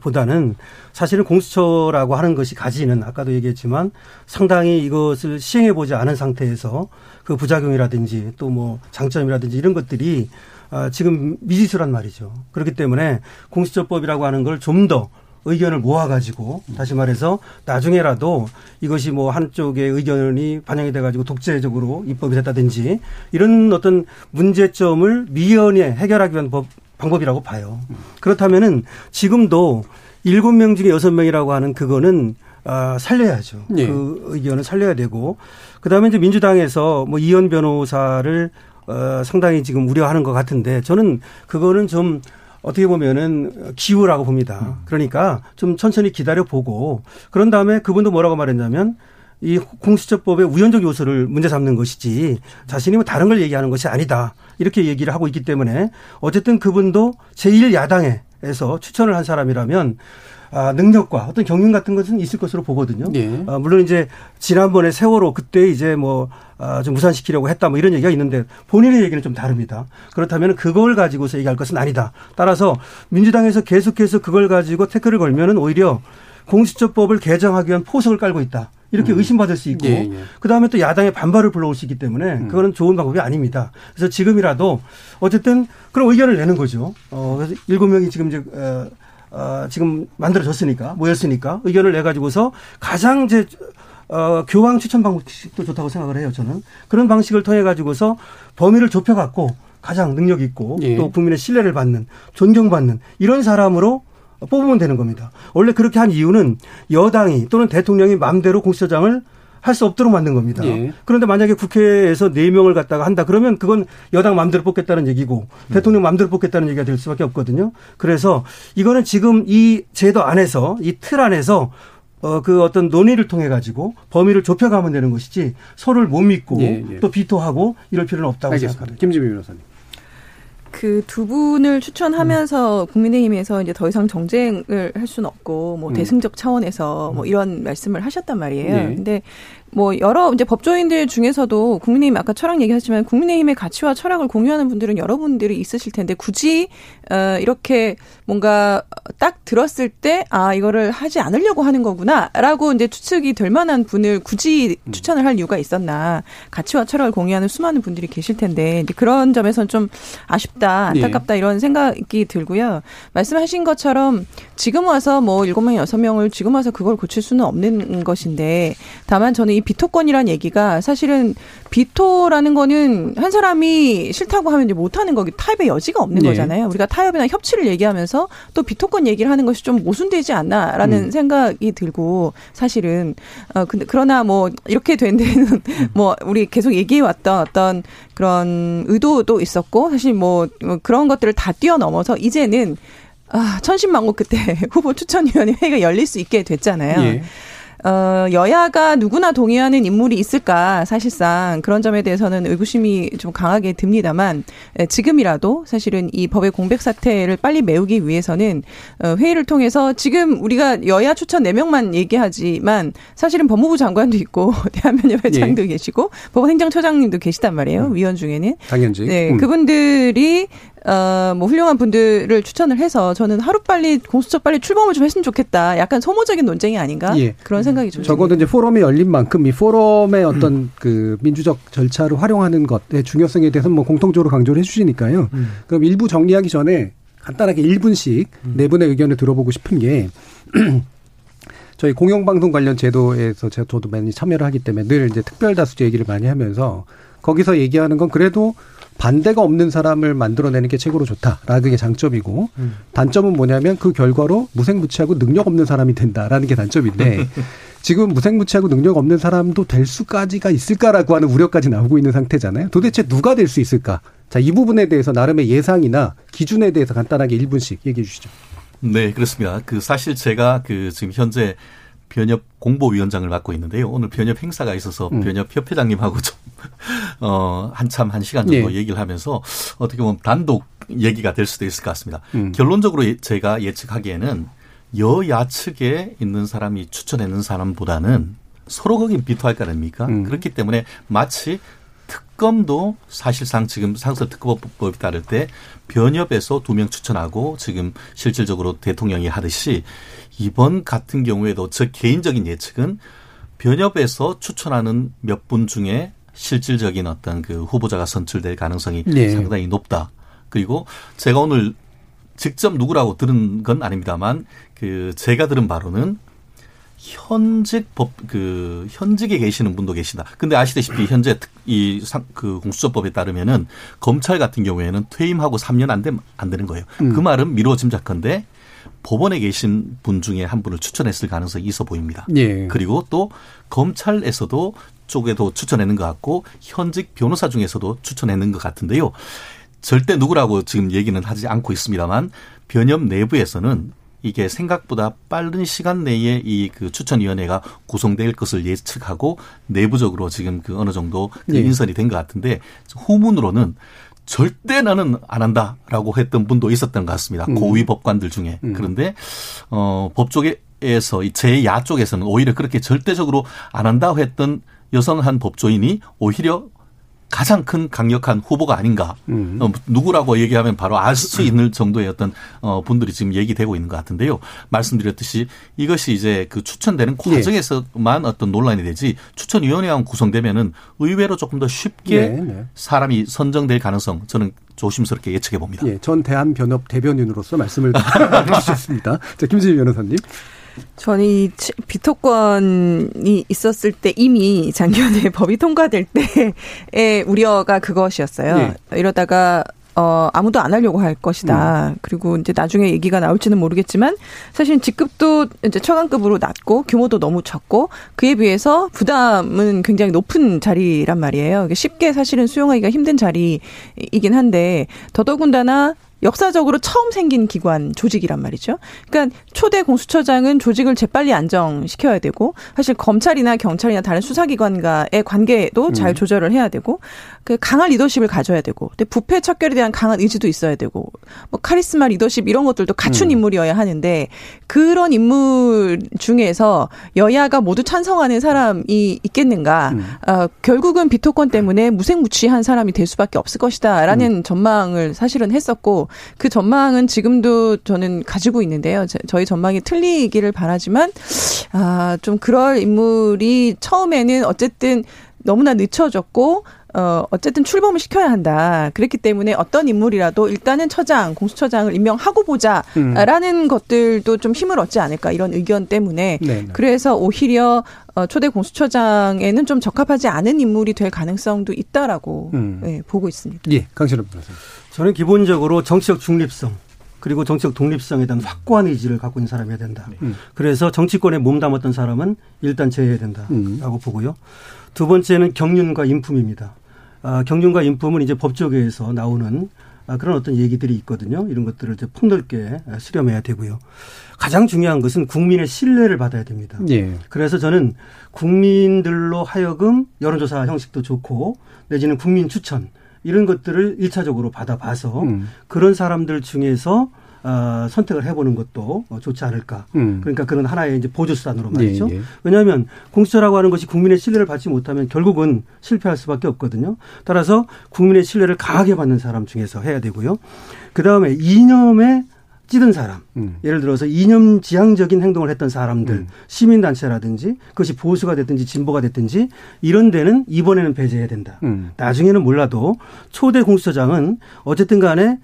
보다는 사실은 공수처라고 하는 것이 가지는 아까도 얘기했지만 상당히 이것을 시행해 보지 않은 상태에서 그 부작용이라든지 또 뭐 장점이라든지 이런 것들이 아, 지금 미지수란 말이죠. 그렇기 때문에 공수처법이라고 하는 걸 좀 더 의견을 모아가지고 다시 말해서 나중에라도 이것이 뭐 한쪽의 의견이 반영이 돼가지고 독재적으로 입법이 됐다든지 이런 어떤 문제점을 미연에 해결하기 위한 법, 방법이라고 봐요. 그렇다면은 지금도 일곱 명 중에 여섯 명이라고 하는 그거는 아, 살려야죠. 네. 그 의견을 살려야 되고 그다음에 이제 민주당에서 뭐 이현 변호사를 어, 상당히 지금 우려하는 것 같은데 저는 그거는 좀 어떻게 보면은 기우라고 봅니다. 그러니까 좀 천천히 기다려 보고 그런 다음에 그분도 뭐라고 말했냐면 이 공수처법의 우연적 요소를 문제 삼는 것이지 자신이 뭐 다른 걸 얘기하는 것이 아니다. 이렇게 얘기를 하고 있기 때문에 어쨌든 그분도 제1야당에서 추천을 한 사람이라면 아, 능력과 어떤 경륜 같은 것은 있을 것으로 보거든요. 예. 아, 물론 이제 지난번에 세월호 그때 이제 뭐, 아, 좀 무산시키려고 했다 뭐 이런 얘기가 있는데 본인의 얘기는 좀 다릅니다. 그렇다면 그걸 가지고서 얘기할 것은 아니다. 따라서 민주당에서 계속해서 그걸 가지고 태클을 걸면은 오히려 공수처법을 개정하기 위한 포석을 깔고 있다. 이렇게 음. 의심받을 수 있고 예, 예. 그다음에 또 야당의 반발을 불러올 수 있기 때문에 음. 그거는 좋은 방법이 아닙니다. 그래서 지금이라도 어쨌든 그런 의견을 내는 거죠. 어, 그래서 일곱 명이 지금 이제 어, 어, 지금 만들어졌으니까 모였으니까 의견을 내 가지고서 가장 제 어, 교황 추천 방식도 좋다고 생각을 해요. 저는 그런 방식을 통해 가지고서 범위를 좁혀 갖고 가장 능력 있고 예. 또 국민의 신뢰를 받는 존경받는 이런 사람으로 뽑으면 되는 겁니다. 원래 그렇게 한 이유는 여당이 또는 대통령이 마음대로 공수처장을 할 수 없도록 만든 겁니다. 예. 그런데 만약에 국회에서 네명을 갖다가 한다 그러면 그건 여당 마음대로 뽑겠다는 얘기고 대통령 마음대로 뽑겠다는 얘기가 될 수밖에 없거든요. 그래서 이거는 지금 이 제도 안에서 이 틀 안에서 어, 그 어떤 논의를 통해 가지고 범위를 좁혀가면 되는 것이지 서로를 못 믿고 예, 예. 또 비토하고 이럴 필요는 없다고 알겠습니다. 생각합니다. 김지미 변호사님. 그 두 분을 추천하면서 국민의힘에서 이제 더 이상 정쟁을 할 수는 없고 뭐 음. 대승적 차원에서 뭐 이런 말씀을 하셨단 말이에요. 네. 근데 뭐 여러 이제 법조인들 중에서도 국민의힘 아까 철학 얘기하셨지만 국민의힘의 가치와 철학을 공유하는 분들은 여러분들이 있으실 텐데 굳이 어 이렇게 뭔가 딱 들었을 때 아 이거를 하지 않으려고 하는 거구나라고 이제 추측이 될 만한 분을 굳이 추천을 할 이유가 있었나. 가치와 철학을 공유하는 수많은 분들이 계실 텐데 이제 그런 점에서는 좀 아쉽다 예. 안타깝다 이런 생각이 들고요. 말씀하신 것처럼 지금 와서 뭐 일곱 명 여섯 명을 지금 와서 그걸 고칠 수는 없는 것인데 다만 저는 이 비토권이라는 얘기가 사실은 비토라는 거는 한 사람이 싫다고 하면 이제 못하는 거기 타협의 여지가 없는 네. 거잖아요. 우리가 타협이나 협치를 얘기하면서 또 비토권 얘기를 하는 것이 좀 모순되지 않나라는 음. 생각이 들고 사실은 어 근데 그러나 뭐 이렇게 된 데는 음. 뭐 우리 계속 얘기해 왔던 어떤 그런 의도도 있었고 사실 뭐 그런 것들을 다 뛰어넘어서 이제는 아, 천신만고 끝에 후보 추천위원회 회의가 열릴 수 있게 됐잖아요. 예. 어, 여야가 누구나 동의하는 인물이 있을까 사실상 그런 점에 대해서는 의구심이 좀 강하게 듭니다만 에, 지금이라도 사실은 이 법의 공백 사태를 빨리 메우기 위해서는 어, 회의를 통해서 지금 우리가 여야 추천 4명만 얘기하지만 사실은 법무부 장관도 있고 대한변협 회장도 예. 계시고 법원행정처장님도 계시단 말이에요 위원 중에는 당연지. 네, 음. 그분들이 어, 뭐 훌륭한 분들을 추천을 해서 저는 하루 빨리 공수처 빨리 출범을 좀 했으면 좋겠다. 약간 소모적인 논쟁이 아닌가 예. 그런 생각 이 좀 적어도 이제 포럼이 열린 만큼 이 포럼의 어떤 그 민주적 절차를 활용하는 것의 중요성에 대해서는 뭐 공통적으로 강조를 해주시니까요. 그럼 일부 정리하기 전에 간단하게 1분씩 네 분의 의견을 들어보고 싶은 게 저희 공영방송 관련 제도에서 제가 저도 많이 참여를 하기 때문에 늘 이제 특별다수제 얘기를 많이 하면서 거기서 얘기하는 건 그래도 반대가 없는 사람을 만들어내는 게 최고로 좋다라는 게 장점이고 단점은 뭐냐면 그 결과로 무색무취하고 능력 없는 사람이 된다라는 게 단점인데 지금 무색무취하고 능력 없는 사람도 될 수까지가 있을까라고 하는 우려까지 나오고 있는 상태잖아요. 도대체 누가 될 수 있을까? 자, 이 부분에 대해서 나름의 예상이나 기준에 대해서 간단하게 1분씩 얘기해 주시죠. 네, 그렇습니다. 그 사실 제가 그 지금 현재 변협 공보위원장을 맡고 있는데요. 오늘 변협 행사가 있어서 음. 변협 협회장님하고 좀, 어, 한참 한 시간 정도 예. 얘기를 하면서 어떻게 보면 단독 얘기가 될 수도 있을 것 같습니다. 음. 결론적으로 예- 제가 예측하기에는 여야 측에 있는 사람이 추천하는 사람보다는 서로 거긴 비토할 거 아닙니까? 음. 그렇기 때문에 마치 특검도 사실상 지금 상설 특검법에 따를 때 변협에서 두 명 추천하고 지금 실질적으로 대통령이 하듯이 이번 같은 경우에도 저 개인적인 예측은 변협에서 추천하는 몇 분 중에 실질적인 어떤 그 후보자가 선출될 가능성이 네. 상당히 높다. 그리고 제가 오늘 직접 누구라고 들은 건 아닙니다만 그 제가 들은 바로는 현직 법 그 현직에 계시는 분도 계시다. 근데 아시다시피 현재 이그 공수처법에 따르면은 검찰 같은 경우에는 퇴임하고 3년 안 되면 안 되는 거예요. 음. 그 말은 미루어 짐작컨대 법원에 계신 분 중에 한 분을 추천했을 가능성이 있어 보입니다. 예. 그리고 또 검찰에서도 쪽에도 추천했는 것 같고 현직 변호사 중에서도 추천했는 것 같은데요. 절대 누구라고 지금 얘기는 하지 않고 있습니다만 변협 내부에서는 이게 생각보다 빠른 시간 내에 이 그 추천위원회가 구성될 것을 예측하고 내부적으로 지금 그 어느 정도 그 예. 인선이 된 것 같은데 후문으로는 절대 나는 안 한다라고 했던 분도 있었던 것 같습니다. 음. 고위 법관들 중에. 음. 그런데 어 법조계에서 이 제야 쪽에서는 오히려 그렇게 절대적으로 안 한다고 했던 여성 한 법조인이 오히려 가장 큰 강력한 후보가 아닌가. 음. 어, 누구라고 얘기하면 바로 알 수 있는 정도의 어떤 어 분들이 지금 얘기되고 있는 것 같은데요. 말씀드렸듯이 이것이 이제 그 추천되는 예. 과정에서만 어떤 논란이 되지 추천위원회가 구성되면은 의외로 조금 더 쉽게 네, 네. 사람이 선정될 가능성 저는 조심스럽게 예측해 봅니다. 예, 전 대한변협 대변인으로서 말씀을 주셨습니다. 자, 김지희 변호사님. 저는 이 치- 비토권이 있었을 때 이미 작년에 법이 통과될 때의 우려가 그것이었어요. 이러다가 어, 아무도 안 하려고 할 것이다. 그리고 이제 나중에 얘기가 나올지는 모르겠지만 사실 직급도 이제 처관급으로 낮고 규모도 너무 적고 그에 비해서 부담은 굉장히 높은 자리란 말이에요. 이게 쉽게 사실은 수용하기가 힘든 자리이긴 한데 더더군다나 역사적으로 처음 생긴 기관 조직이란 말이죠. 그러니까 초대 공수처장은 조직을 재빨리 안정시켜야 되고 사실 검찰이나 경찰이나 다른 수사기관과의 관계도 잘 음. 조절을 해야 되고 그 강한 리더십을 가져야 되고 근데 부패 척결에 대한 강한 의지도 있어야 되고 뭐 카리스마 리더십 이런 것들도 갖춘 음. 인물이어야 하는데 그런 인물 중에서 여야가 모두 찬성하는 사람이 있겠는가? 어, 결국은 비토권 때문에 무색무취한 사람이 될 수밖에 없을 것이다라는 전망을 사실은 했었고 그 전망은 지금도 저는 가지고 있는데요. 제- 저희 전망이 틀리기를 바라지만 아, 좀 그럴 인물이 처음에는 어쨌든 너무나 늦춰졌고 어, 어쨌든 출범을 시켜야 한다. 그렇기 때문에 어떤 인물이라도 일단은 처장, 공수처장을 임명하고 보자라는 것들도 좀 힘을 얻지 않을까 이런 의견 때문에 네, 네. 그래서 오히려 어, 초대 공수처장에는 좀 적합하지 않은 인물이 될 가능성도 있다라고 음. 예, 보고 있습니다. 예, 강신업 변호사님. 저는 기본적으로 정치적 중립성 그리고 정치적 독립성에 대한 확고한 의지를 갖고 있는 사람이어야 된다. 음. 그래서 정치권에 몸담았던 사람은 일단 제외해야 된다라고 보고요. 두 번째는 경륜과 인품입니다. 아, 경륜과 인품은 이제 법조계에서 나오는 아, 그런 어떤 얘기들이 있거든요. 이런 것들을 이제 폭넓게 수렴해야 되고요. 가장 중요한 것은 국민의 신뢰를 받아야 됩니다. 예. 그래서 저는 국민들로 하여금 여론조사 형식도 좋고 내지는 국민 추천 이런 것들을 일차적으로 받아봐서 음. 그런 사람들 중에서 어, 선택을 해보는 것도 어, 좋지 않을까. 음. 그러니까 그런 하나의 이제 보조 수단으로 말이죠. 예, 예. 왜냐하면 공수처라고 하는 것이 국민의 신뢰를 받지 못하면 결국은 실패할 수밖에 없거든요. 따라서 국민의 신뢰를 강하게 받는 사람 중에서 해야 되고요. 그 다음에 이념에 찌든 사람, 음. 예를 들어서 이념 지향적인 행동을 했던 사람들, 시민단체라든지 그것이 보수가 됐든지 진보가 됐든지 이런 데는 이번에는 배제해야 된다. 음. 나중에는 몰라도 초대 공수처장은 어쨌든 간에 아,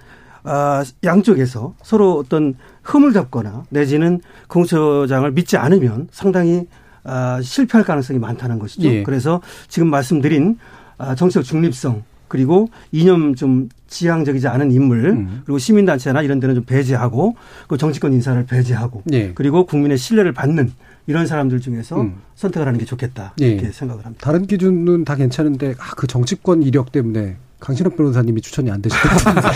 양쪽에서 서로 어떤 흠을 잡거나 내지는 공수처장을 믿지 않으면 상당히 아, 실패할 가능성이 많다는 것이죠. 예. 그래서 지금 말씀드린 아, 정치적 중립성 그리고 이념 좀 지향적이지 않은 인물 음. 그리고 시민단체나 이런 데는 좀 배제하고 그 정치권 인사를 배제하고 예. 그리고 국민의 신뢰를 받는 이런 사람들 중에서 음. 선택을 하는 게 좋겠다 예. 이렇게 생각을 합니다. 다른 기준은 다 괜찮은데 아, 그 정치권 이력 때문에 강신업 변호사님이 추천이 안 되실 것 같은데.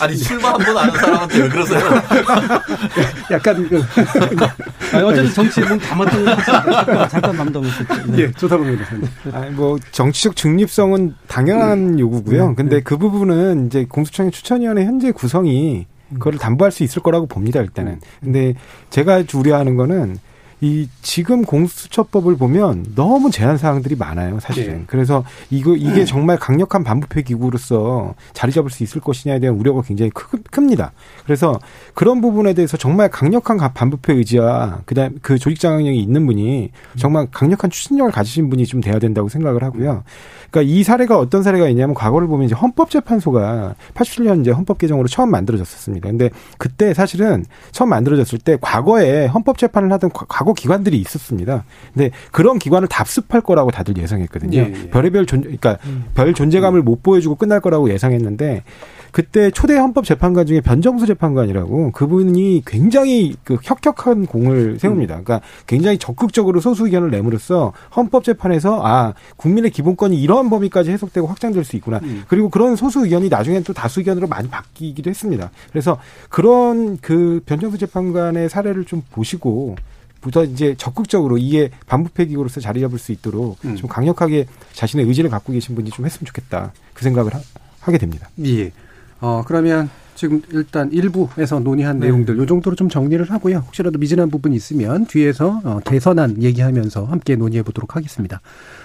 아니 출마 한 번 아는 사람한테 왜 그러세요? 약간 그 아니, 어쨌든 정치에 몸 담았던 것 잠깐, 잠깐 남담했었죠. 네. 예, 조사방 변호사님. 아니, 뭐 정치적 중립성은 당연한 요구고요. 근데 그 부분은 이제 공수처의 추천위원회 현재 구성이 그거를 담보할 수 있을 거라고 봅니다. 일단은. 근데 제가 우려하는 거는 이 지금 공수처법을 보면 너무 제한 사항들이 많아요, 사실은. 네. 그래서 이거 이게 정말 강력한 반부패 기구로서 자리 잡을 수 있을 것이냐에 대한 우려가 굉장히 크, 큽니다. 그래서 그런 부분에 대해서 정말 강력한 가- 반부패 의지와 그다음 그 조직 장악력이 있는 분이 정말 강력한 추진력을 가지신 분이 좀 돼야 된다고 생각을 하고요. 그러니까 이 사례가 어떤 사례가 있냐면 과거를 보면 이제 헌법재판소가 87년 이제 헌법 개정으로 처음 만들어졌었습니다. 근데 그때 사실은 처음 만들어졌을 때 과거에 헌법 재판을 하던 과- 과거 기관들이 있었습니다. 근데 그런 기관을 답습할 거라고 다들 예상했거든요. 예, 예. 별의별 존- 그러니까 별 존재감을 못 보여주고 끝날 거라고 예상했는데 그때 초대 헌법 재판관 중에 변정수 재판관이라고 그분이 굉장히 그 혁혁한 공을 세웁니다. 그러니까 굉장히 적극적으로 소수 의견을 내므로써 헌법 재판에서 아 국민의 기본권이 이러한 범위까지 해석되고 확장될 수 있구나. 그리고 그런 소수 의견이 나중엔 또 다수 의견으로 많이 바뀌기도 했습니다. 그래서 그런 그 변정수 재판관의 사례를 좀 보시고 부터 이제 적극적으로 이에 반부패 기구로서 자리 잡을 수 있도록 좀 강력하게 자신의 의지를 갖고 계신 분이 좀 했으면 좋겠다. 그 생각을 하, 하게 됩니다. 예. 어, 그러면 지금 일단 일부에서 논의한 네. 내용들 요 정도로 좀 정리를 하고요. 혹시라도 미진한 부분이 있으면 뒤에서 어, 개선안 얘기하면서 함께 논의해 보도록 하겠습니다.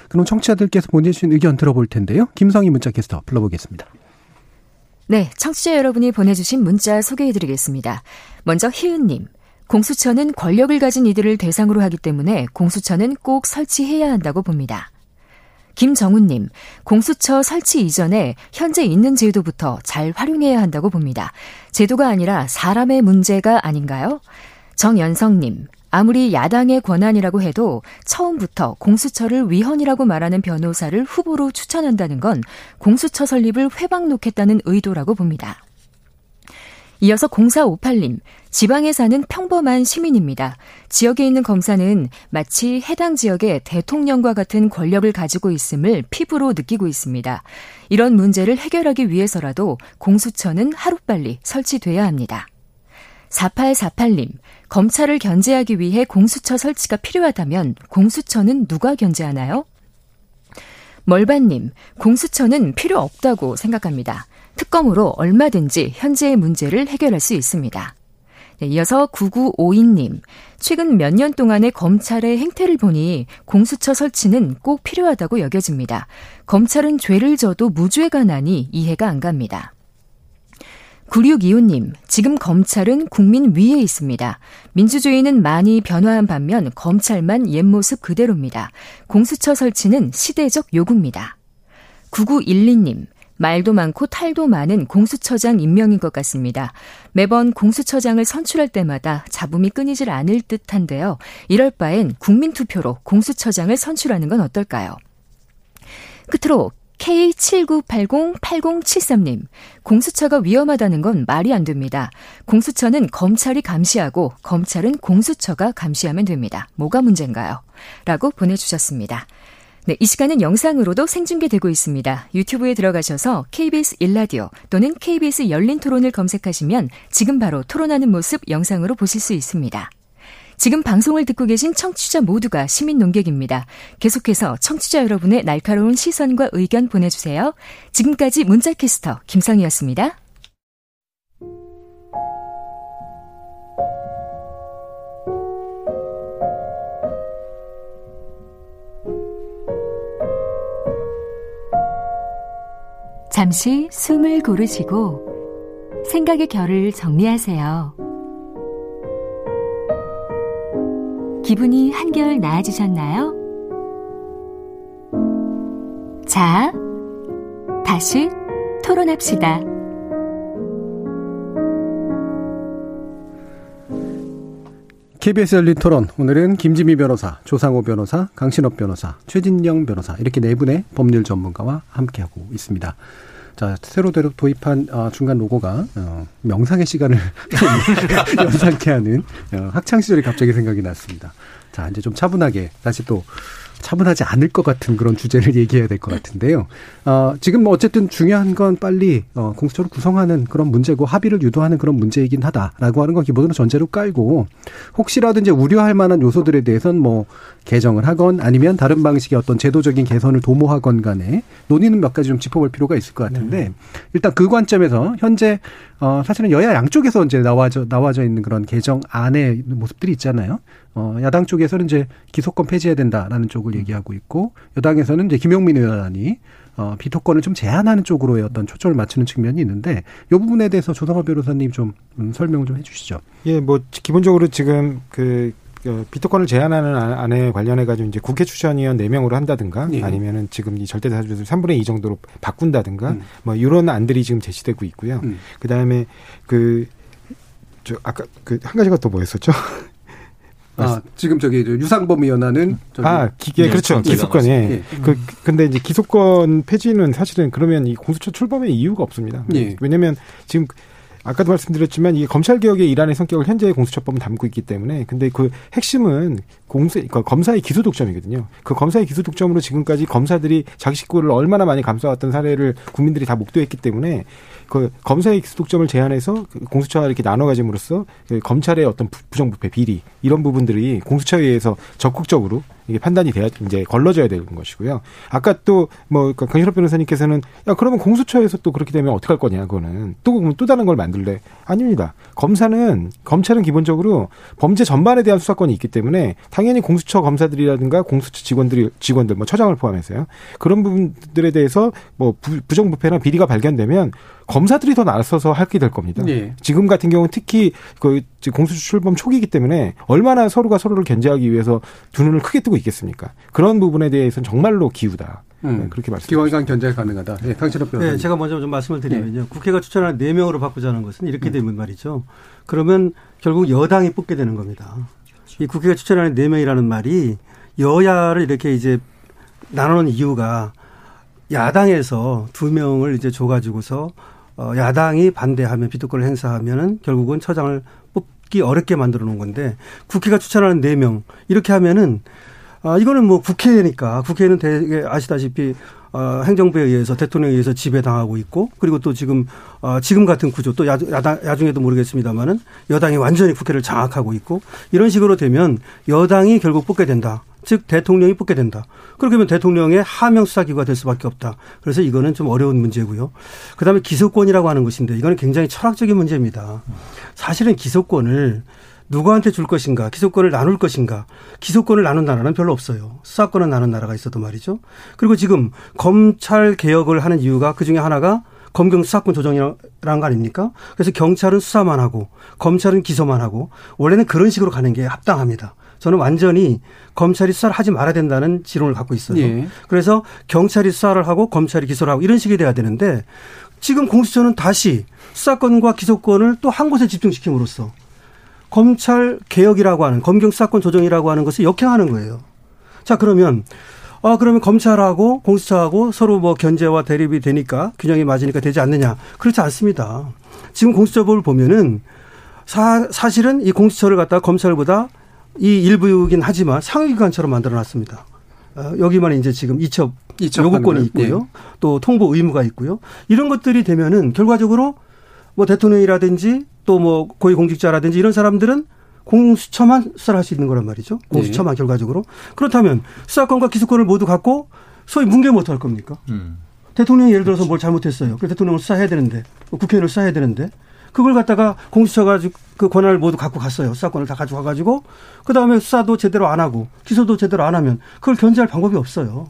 그럼 청취자들께서 보내주신 의견 들어볼 텐데요. 김성희 문자 캐스터 불러보겠습니다. 네, 청취자 여러분이 보내주신 문자 소개해드리겠습니다. 먼저 희은님. 공수처는 권력을 가진 이들을 대상으로 하기 때문에 공수처는 꼭 설치해야 한다고 봅니다. 김정훈님, 공수처 설치 이전에 현재 있는 제도부터 잘 활용해야 한다고 봅니다. 제도가 아니라 사람의 문제가 아닌가요? 정연성님, 아무리 야당의 권한이라고 해도 처음부터 공수처를 위헌이라고 말하는 변호사를 후보로 추천한다는 건 공수처 설립을 회방 놓겠다는 의도라고 봅니다. 이어서 0458님, 지방에 사는 평범한 시민입니다. 지역에 있는 검사는 마치 해당 지역의 대통령과 같은 권력을 가지고 있음을 피부로 느끼고 있습니다. 이런 문제를 해결하기 위해서라도 공수처는 하루빨리 설치돼야 합니다. 4848님, 검찰을 견제하기 위해 공수처 설치가 필요하다면 공수처는 누가 견제하나요? 멀반님, 공수처는 필요 없다고 생각합니다. 특검으로 얼마든지 현재의 문제를 해결할 수 있습니다. 네, 이어서 9952님, 최근 몇 년 동안의 검찰의 행태를 보니 공수처 설치는 꼭 필요하다고 여겨집니다. 검찰은 죄를 져도 무죄가 나니 이해가 안 갑니다. 9625님, 지금 검찰은 국민 위에 있습니다. 민주주의는 많이 변화한 반면 검찰만 옛 모습 그대로입니다. 공수처 설치는 시대적 요구입니다. 9912님, 말도 많고 탈도 많은 공수처장 임명인 것 같습니다. 매번 공수처장을 선출할 때마다 잡음이 끊이질 않을 듯한데요. 이럴 바엔 국민투표로 공수처장을 선출하는 건 어떨까요? 끝으로 K79808073님, 공수처가 위험하다는 건 말이 안 됩니다. 공수처는 검찰이 감시하고 검찰은 공수처가 감시하면 됩니다. 뭐가 문제인가요? 라고 보내주셨습니다. 네, 이 시간은 영상으로도 생중계되고 있습니다. 유튜브에 들어가셔서 KBS 일라디오 또는 KBS 열린 토론을 검색하시면 지금 바로 토론하는 모습 영상으로 보실 수 있습니다. 지금 방송을 듣고 계신 청취자 모두가 시민 농객입니다. 계속해서 청취자 여러분의 날카로운 시선과 의견 보내주세요. 지금까지 문자캐스터 김성희였습니다. 잠시 숨을 고르시고 생각의 결을 정리하세요. 기분이 한결 나아지셨나요? 자, 다시 토론합시다. KBS 열린 토론. 오늘은 김지미 변호사, 조상호 변호사, 강신업 변호사, 최진영 변호사 이렇게 네 분의 법률 전문가와 함께하고 있습니다. 자, 새로 도입한 어, 중간 로고가 어, 명상의 시간을 연상케 하는 어, 학창 시절이 갑자기 생각이 났습니다. 자, 이제 좀 차분하게 다시 또 차분하지 않을 것 같은 그런 주제를 얘기해야 될 것 같은데요. 어, 지금 뭐 어쨌든 중요한 건 빨리 어, 공수처를 구성하는 그런 문제고 합의를 유도하는 그런 문제이긴 하다라고 하는 건 기본으로 전제로 깔고 혹시라도 이제 우려할 만한 요소들에 대해서는 뭐 개정을 하건 아니면 다른 방식의 어떤 제도적인 개선을 도모하건 간에 논의는 몇 가지 좀 짚어볼 필요가 있을 것 같은데 네. 일단 그 관점에서 현재 어, 사실은 여야 양쪽에서 이제 나와져, 나와져 있는 그런 개정안의 모습들이 있잖아요. 어, 야당 쪽에서는 이제 기소권 폐지해야 된다라는 쪽을 얘기하고 있고, 여당에서는 이제 김용민 의원이 어, 비토권을 좀 제한하는 쪽으로의 어떤 초점을 맞추는 측면이 있는데, 이 부분에 대해서 조성호 변호사님 좀 음, 설명을 좀 해주시죠. 예, 뭐, 기본적으로 지금 그그 비토권을 제한하는 안에 관련해 가지고 이제 국회 추천위원 4명으로 한다든가 예. 아니면은 지금 이 절대 다수를 3분의 2 정도로 바꾼다든가 음. 뭐 이런 안들이 지금 제시되고 있고요. 음. 그다음에 그 저 아까 그 한 가지가 또 뭐였었죠? 아, 지금 저기 유상범 의원하는 아, 기계 예, 그렇죠. 기소권 예. 예. 그 근데 이제 기소권 폐지는 사실은 그러면 이 공수처 출범의 이유가 없습니다. 예. 왜냐면 지금 아까도 말씀드렸지만 이게 검찰 개혁의 일환의 성격을 현재의 공수처법은 담고 있기 때문에 근데 그 핵심은 공수 그러니까 검사의 기소 독점이거든요. 그 검사의 기소 독점으로 지금까지 검사들이 자기 식구를 얼마나 많이 감싸왔던 사례를 국민들이 다 목도했기 때문에 그 검사의 독점을 제한해서 그 공수처와 이렇게 나눠 가짐으로써 그 검찰의 어떤 부정부패 비리 이런 부분들이 공수처에 의해서 적극적으로 이게 판단이 돼야 이제 걸러져야 되는 것이고요. 아까 또뭐 강신업 변호사님께서는 야 그러면 공수처에서 또 그렇게 되면 어떻게 할 거냐 그거는 또 그러면 또 다른 걸 만들래 아닙니다. 검사는 검찰은 기본적으로 범죄 전반에 대한 수사권이 있기 때문에 당연히 공수처 검사들이라든가 공수처 직원들이 직원들 뭐 처장을 포함해서요 그런 부분들에 대해서 뭐 부정부패나 비리가 발견되면 검사들이 더 나서서 할게 될 겁니다. 네. 지금 같은 경우는 특히 그 공수처 출범 초기이기 때문에 얼마나 서로가 서로를 견제하기 위해서 두 눈을 크게 뜨고 있겠습니까? 그런 부분에 대해서는 정말로 기우다. 음. 네, 그렇게 말씀. 기왕간 견제가 가능하다. 네, 강철업 변호사님. 네, 제가 먼저 좀 말씀을 드리면요. 네. 국회가 추천한 4 명으로 바꾸자는 것은 이렇게 음. 되면 말이죠. 그러면 결국 여당이 뽑게 되는 겁니다. 이 국회가 추천하는 4 명이라는 말이 여야를 이렇게 이제 나누는 이유가 야당에서 두 명을 이제 줘가지고서 어, 야당이 반대하면 비토권을 행사하면은 결국은 처장을 뽑기 어렵게 만들어 놓은 건데 국회가 추천하는 네명 이렇게 하면은 아, 이거는 뭐 국회니까 국회는 되게 아시다시피 어, 행정부에 의해서 대통령에 의해서 지배당하고 있고 그리고 또 지금 어, 지금 같은 구조 또 야당, 야중에도 모르겠습니다만은 여당이 완전히 국회를 장악하고 있고 이런 식으로 되면 여당이 결국 뽑게 된다. 즉 대통령이 뽑게 된다. 그렇게 하면 대통령의 하명 수사기구가 될 수밖에 없다. 그래서 이거는 좀 어려운 문제고요. 그다음에 기소권이라고 하는 것인데 이거는 굉장히 철학적인 문제입니다. 사실은 기소권을 누구한테 줄 것인가, 기소권을 나눌 것인가, 기소권을 나눈 나라는 별로 없어요. 수사권을 나눈 나라가 있어도 말이죠. 그리고 지금 검찰 개혁을 하는 이유가 그 중에 하나가 검경 수사권 조정이라는 거 아닙니까? 그래서 경찰은 수사만 하고 검찰은 기소만 하고 원래는 그런 식으로 가는 게 합당합니다. 저는 완전히 검찰이 수사를 하지 말아야 된다는 지론을 갖고 있어요. 예. 그래서 경찰이 수사를 하고 검찰이 기소를 하고 이런 식이 돼야 되는데 지금 공수처는 다시 수사권과 기소권을 또 한 곳에 집중시킴으로써 검찰 개혁이라고 하는 검경 수사권 조정이라고 하는 것을 역행하는 거예요. 자 그러면 아 그러면 검찰하고 공수처하고 서로 뭐 견제와 대립이 되니까 균형이 맞으니까 되지 않느냐 그렇지 않습니다. 지금 공수처법을 보면은 사, 사실은 이 공수처를 갖다 검찰보다 이 일부이긴 하지만 상위기관처럼 만들어놨습니다. 어, 여기만 이제 지금 이첩, 이첩 요구권이 있고요. 네. 또 통보 의무가 있고요. 이런 것들이 되면은 결과적으로 뭐 대통령이라든지 또 뭐 고위공직자라든지 이런 사람들은 공수처만 수사를 할 수 있는 거란 말이죠. 공수처만 네. 결과적으로. 그렇다면 수사권과 기소권을 모두 갖고 소위 뭉개면 어떡할 겁니까? 음. 대통령이 예를 들어서 뭘 잘못했어요. 그 대통령을 수사해야 되는데, 국회의원을 수사해야 되는데, 그걸 갖다가 공수처가 그 권한을 모두 갖고 갔어요. 수사권을 다 가지고 가가지고 그 다음에 수사도 제대로 안 하고 기소도 제대로 안 하면 그걸 견제할 방법이 없어요.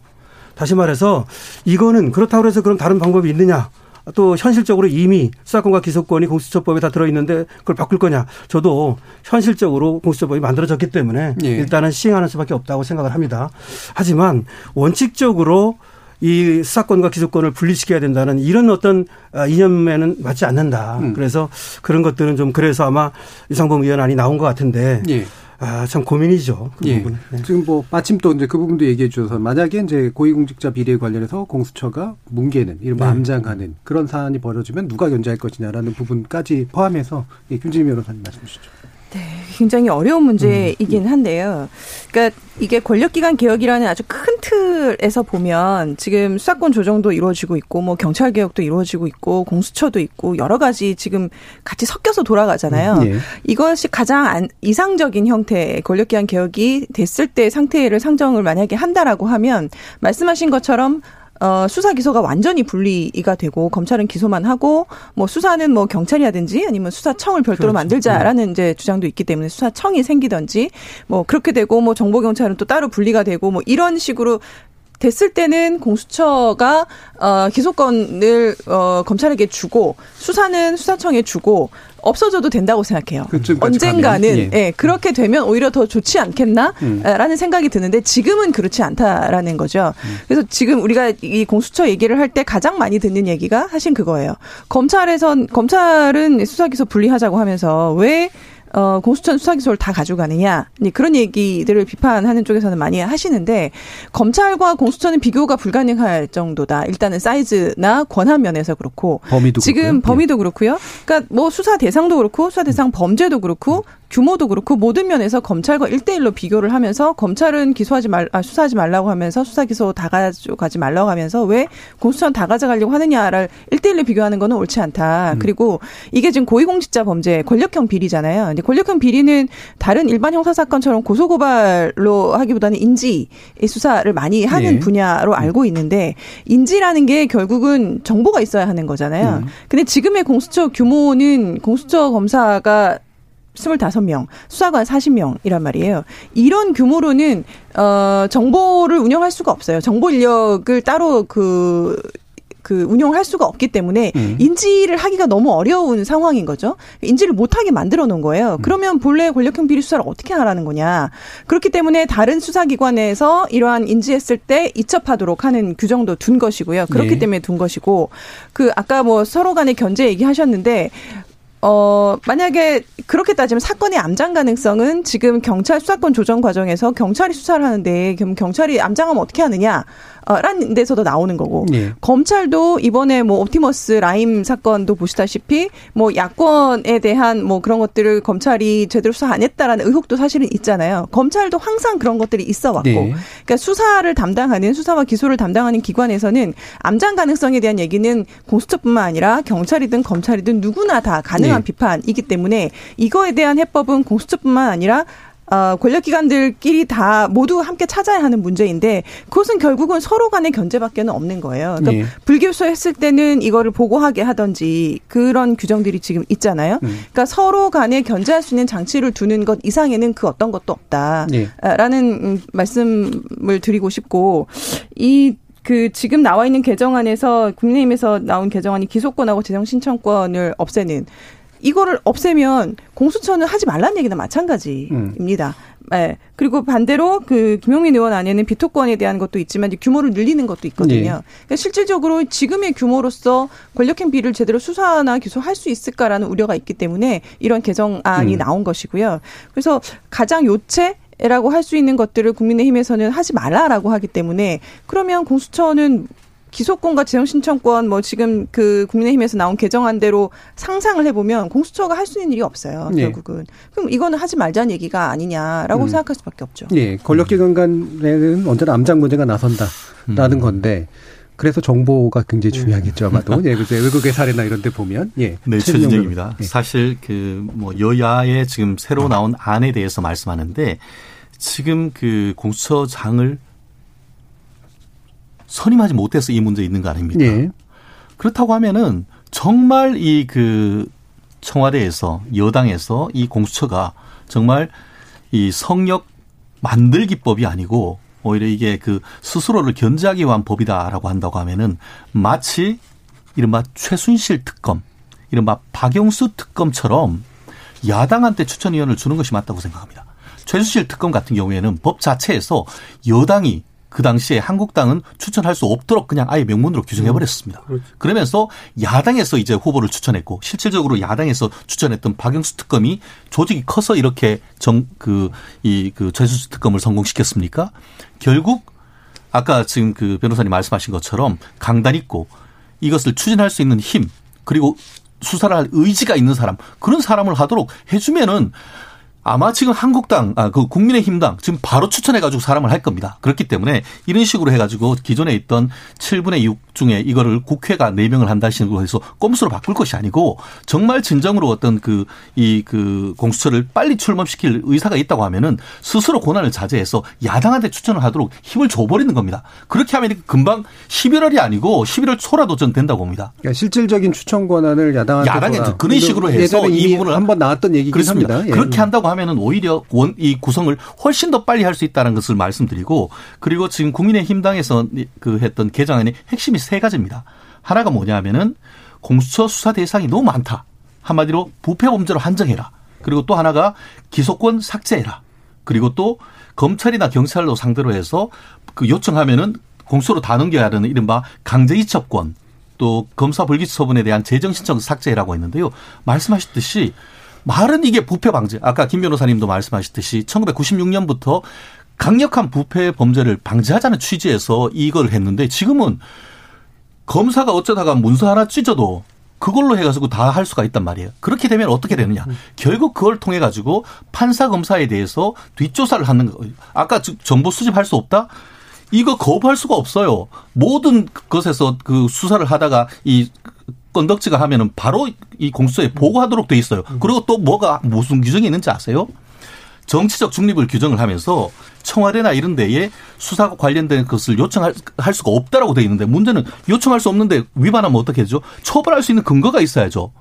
다시 말해서 이거는 그렇다고 해서 그럼 다른 방법이 있느냐? 또 현실적으로 이미 수사권과 기소권이 공수처법에 다 들어있는데 그걸 바꿀 거냐? 저도 현실적으로 공수처법이 만들어졌기 때문에 예. 일단은 시행하는 수밖에 없다고 생각을 합니다. 하지만 원칙적으로 이 수사권과 기소권을 분리시켜야 된다는 이런 어떤 아, 이념에는 맞지 않는다. 음. 그래서 그런 것들은 좀 그래서 아마 이상범 의원안이 나온 것 같은데 예. 아, 참 고민이죠. 그 예. 부분. 네. 지금 뭐 마침 또 이제 그 부분도 얘기해 주셔서 만약에 이제 고위공직자 비리에 관련해서 공수처가 뭉개는 이런 네. 암장하는 그런 사안이 벌어지면 누가 견제할 것이냐라는 부분까지 포함해서 예, 김진미 변호사님 말씀 주시죠. 네, 굉장히 어려운 문제이긴 한데요. 그러니까 이게 권력기관 개혁이라는 아주 큰 틀에서 보면 지금 수사권 조정도 이루어지고 있고 뭐 경찰 개혁도 이루어지고 있고 공수처도 있고 여러 가지 지금 같이 섞여서 돌아가잖아요. 네. 이것이 가장 안, 이상적인 형태의 권력기관 개혁이 됐을 때 상태를 상정을 만약에 한다라고 하면 말씀하신 것처럼 어, 수사 기소가 완전히 분리가 되고 검찰은 기소만 하고 뭐 수사는 뭐 경찰이라든지 아니면 수사청을 별도로 그렇죠. 만들자라는 네. 이제 주장도 있기 때문에 수사청이 생기든지 뭐 그렇게 되고 뭐 정보 경찰은 또 따로 분리가 되고 뭐 이런 식으로 됐을 때는 공수처가 어 기소권을 어 검찰에게 주고 수사는 수사청에 주고 없어져도 된다고 생각해요. 언젠가는 예. 예. 그렇게 되면 오히려 더 좋지 않겠나라는 음. 생각이 드는데 지금은 그렇지 않다라는 거죠. 음. 그래서 지금 우리가 이 공수처 얘기를 할 때 가장 많이 듣는 얘기가 사실 그거예요. 검찰에선 검찰은 수사 기소 분리하자고 하면서 왜 어, 공수처 수사기소를 다 가져가느냐 그런 얘기들을 비판하는 쪽에서는 많이 하시는데 검찰과 공수처는 비교가 불가능할 정도다. 일단은 사이즈나 권한 면에서 그렇고 범위도 지금 그렇고요. 범위도 예. 그렇고요. 그러니까 뭐 수사 대상도 그렇고 수사 대상 범죄도 그렇고 규모도 그렇고 모든 면에서 검찰과 1대1로 비교를 하면서 검찰은 기소하지 말, 아, 수사하지 말라고 하면서 수사 기소 다 가져가지 말라고 하면서 왜 공수처는 다 가져가려고 하느냐를 1대1로 비교하는 거는 옳지 않다. 음. 그리고 이게 지금 고위공직자 범죄 권력형 비리잖아요. 근데 권력형 비리는 다른 일반 형사 사건처럼 고소고발로 하기보다는 인지 수사를 많이 하는 예. 분야로 알고 있는데 인지라는 게 결국은 정보가 있어야 하는 거잖아요. 음. 근데 지금의 공수처 규모는 공수처 검사가 25명, 수사관 40명이란 말이에요. 이런 규모로는 어 정보를 운영할 수가 없어요. 정보 인력을 따로 그 그 운영할 수가 없기 때문에 음. 인지를 하기가 너무 어려운 상황인 거죠. 인지를 못하게 만들어 놓은 거예요. 음. 그러면 본래 권력형 비리 수사를 어떻게 하라는 거냐. 그렇기 때문에 다른 수사기관에서 이러한 인지했을 때 이첩하도록 하는 규정도 둔 것이고요. 그렇기 네. 때문에 둔 것이고 그 아까 뭐 서로 간의 견제 얘기하셨는데 어, 만약에 그렇게 따지면 사건의 암장 가능성은 지금 경찰 수사권 조정 과정에서 경찰이 수사를 하는데 경찰이 암장하면 어떻게 하느냐? 라는 데서도 나오는 거고 네. 검찰도 이번에 뭐 옵티머스 라임 사건도 보시다시피 뭐 야권에 대한 뭐 그런 것들을 검찰이 제대로 수사 안 했다라는 의혹도 사실은 있잖아요. 검찰도 항상 그런 것들이 있어 왔고 네. 그러니까 수사를 담당하는 수사와 기소를 담당하는 기관에서는 암장 가능성에 대한 얘기는 공수처뿐만 아니라 경찰이든 검찰이든 누구나 다 가능한 네. 비판이기 때문에 이거에 대한 해법은 공수처뿐만 아니라 어, 권력기관들끼리 다 모두 함께 찾아야 하는 문제인데 그것은 결국은 서로 간의 견제밖에는 없는 거예요. 그러니까 네. 불교수 했을 때는 이거를 보고하게 하던지 그런 규정들이 지금 있잖아요. 음. 그러니까 서로 간에 견제할 수 있는 장치를 두는 것 이상에는 그 어떤 것도 없다라는 네. 말씀을 드리고 싶고 이그 지금 나와 있는 개정안에서 국민의힘에서 나온 개정안이 기소권하고 재정 신청권을 없애는 이거를 없애면 공수처는 하지 말라는 얘기나 마찬가지입니다. 음. 네. 그리고 반대로 그 김용민 의원 안에는 비토권에 대한 것도 있지만 규모를 늘리는 것도 있거든요. 네. 그러니까 실질적으로 지금의 규모로서 권력행 비를 제대로 수사나 기소할 수 있을까라는 우려가 있기 때문에 이런 개정안이 음. 나온 것이고요. 그래서 가장 요체 라고 할 수 있는 것들을 국민의힘에서는 하지 말라라고 하기 때문에 그러면 공수처는 기소권과 재정 신청권 뭐 지금 그 국민의힘에서 나온 개정안대로 상상을 해보면 공수처가 할 수 있는 일이 없어요. 네. 결국은 그럼 이거는 하지 말자는 얘기가 아니냐라고 음. 생각할 수밖에 없죠. 네, 권력기관 간에는 언제나 암장 문제가 나선다라는 음. 건데. 그래서 정보가 굉장히 중요하겠죠, 아마도. 예, 그래서 외국의 사례나 이런 데 보면. 예. 네, 최진정입니다. 예. 사실 그 뭐 여야의 지금 새로 나온 안에 대해서 말씀하는데 지금 그 공수처장을 선임하지 못해서 이 문제 있는 거 아닙니까? 네. 그렇다고 하면은 정말 이 그 청와대에서 여당에서 이 공수처가 정말 이 성역 만들기법이 아니고 오히려 이게 그 스스로를 견제하기 위한 법이다라고 한다고 하면은 마치 이른바 최순실 특검, 이른바 박영수 특검처럼 야당한테 추천위원을 주는 것이 맞다고 생각합니다. 최순실 특검 같은 경우에는 법 자체에서 여당이 그 당시에 한국당은 추천할 수 없도록 그냥 아예 명문으로 규정해 음, 버렸습니다. 그렇죠. 그러면서 야당에서 이제 후보를 추천했고 실질적으로 야당에서 추천했던 박영수 특검이 조직이 커서 이렇게 정 그 이그 최수수 특검을 성공시켰습니까? 결국 아까 지금 그 변호사님 말씀하신 것처럼 강단 있고 이것을 추진할 수 있는 힘 그리고 수사를 할 의지가 있는 사람 그런 사람을 하도록 해주면은 아마 지금 한국당, 아, 그 국민의힘당 지금 바로 추천해가지고 사람을 할 겁니다. 그렇기 때문에 이런 식으로 해가지고 기존에 있던 7분의 6 중에 이거를 국회가 4명을 한다는 식으로 해서 꼼수로 바꿀 것이 아니고 정말 진정으로 어떤 그, 이, 그 공수처를 빨리 출범시킬 의사가 있다고 하면은 스스로 고난을 자제해서 야당한테 추천을 하도록 힘을 줘버리는 겁니다. 그렇게 하면 금방 11월이 아니고 11월 초라도 전 된다고 봅니다. 그러니까 실질적인 추천 권한을 야당한테 야당에 그런 식으로 해서 이 부분을 한번 나왔던 얘기긴 그렇습니다. 합니다. 예. 그렇게 한다고 하면은 오히려 원, 이 구성을 훨씬 더 빨리 할 수 있다는 것을 말씀드리고 그리고 지금 국민의힘당에서 그 했던 개정안의 핵심이 세 가지입니다. 하나가 뭐냐 하면은 공수처 수사 대상이 너무 많다. 한마디로 부패 범죄로 한정해라. 그리고 또 하나가 기소권 삭제해라. 그리고 또 검찰이나 경찰로 상대로 해서 그 요청하면은 공수로 다 넘겨야 하는 이른바 강제 이첩권 또 검사 불기소 처분에 대한 재정 신청 삭제라고 했는데요. 말씀하셨듯이 말은 이게 부패 방지. 아까 김 변호사님도 말씀하셨듯이 1996년부터 강력한 부패 범죄를 방지하자는 취지에서 이걸 했는데 지금은 검사가 어쩌다가 문서 하나 찢어도 그걸로 해가지고 다 할 수가 있단 말이에요. 그렇게 되면 어떻게 되느냐. 결국 그걸 통해 가지고 판사 검사에 대해서 뒷조사를 하는 거. 아까 정보 수집할 수 없다. 이거 거부할 수가 없어요. 모든 것에서 그 수사를 하다가 이 건덕지가 하면은 바로 이 공수처에 보고하도록 돼 있어요. 그리고 또 뭐가 무슨 규정이 있는지 아세요? 정치적 중립을 규정을 하면서 청와대나 이런 데에 수사 관련된 것을 요청할 할 수가 없다라고 돼 있는데 문제는 요청할 수 없는데 위반하면 어떻게 되죠? 처벌할 수 있는 근거가 있어야죠.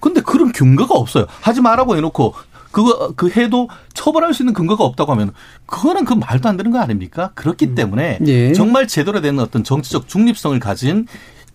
근데 그런 근거가 없어요. 하지 말라고 해놓고 그거 그 해도 처벌할 수 있는 근거가 없다고 하면 그거는 그 말도 안 되는 거 아닙니까? 그렇기 때문에 예. 정말 제대로 된 어떤 정치적 중립성을 가진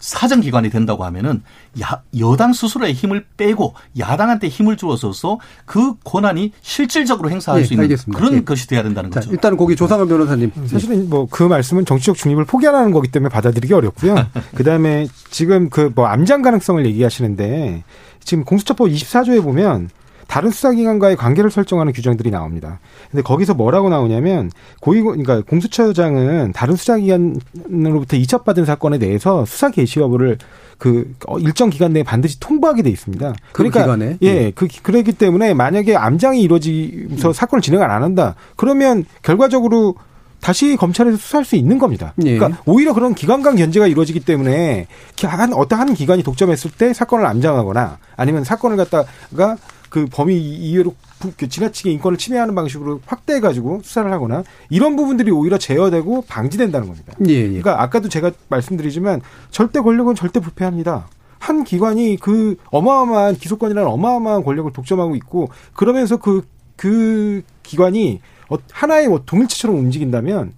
사정기관이 된다고 하면은 야, 여당 스스로의 힘을 빼고 야당한테 힘을 주어서서 그 권한이 실질적으로 행사할 예, 수 있는 알겠습니다. 그런 예. 것이 돼야 된다는 자, 거죠. 일단은 거기 조상은 변호사님. 사실은 뭐 그 말씀은 정치적 중립을 포기하라는 거기 때문에 받아들이기 어렵고요. 그 다음에 지금 그 뭐 암장 가능성을 얘기하시는데 지금 공수처법 24조에 보면 다른 수사기관과의 관계를 설정하는 규정들이 나옵니다. 근데 거기서 뭐라고 나오냐면 고위 그러니까 공수처장은 다른 수사기관으로부터 이첩받은 사건에 대해서 수사 개시 여부를 그 어, 일정 기간 내에 반드시 통보하게 돼 있습니다. 그 기간에? 예, 그 그렇기 때문에 만약에 암장이 이루어지면서 음. 사건을 진행을 안 한다. 그러면 결과적으로 다시 검찰에서 수사할 수 있는 겁니다. 예. 그러니까 오히려 그런 기관 간 견제가 이루어지기 때문에 한 어떤 한 기관이 독점했을 때 사건을 암장하거나 아니면 사건을 갖다가 그 범위 이외로 부- 그 지나치게 인권을 침해하는 방식으로 확대해 가지고 수사를 하거나 이런 부분들이 오히려 제어되고 방지된다는 겁니다. 예, 예. 그러니까 아까도 제가 말씀드리지만 절대 권력은 절대 부패합니다. 한 기관이 그 어마어마한 기소권이라는 어마어마한 권력을 독점하고 있고 그러면서 그, 그 기관이 어- 하나의 뭐 동일체처럼 움직인다면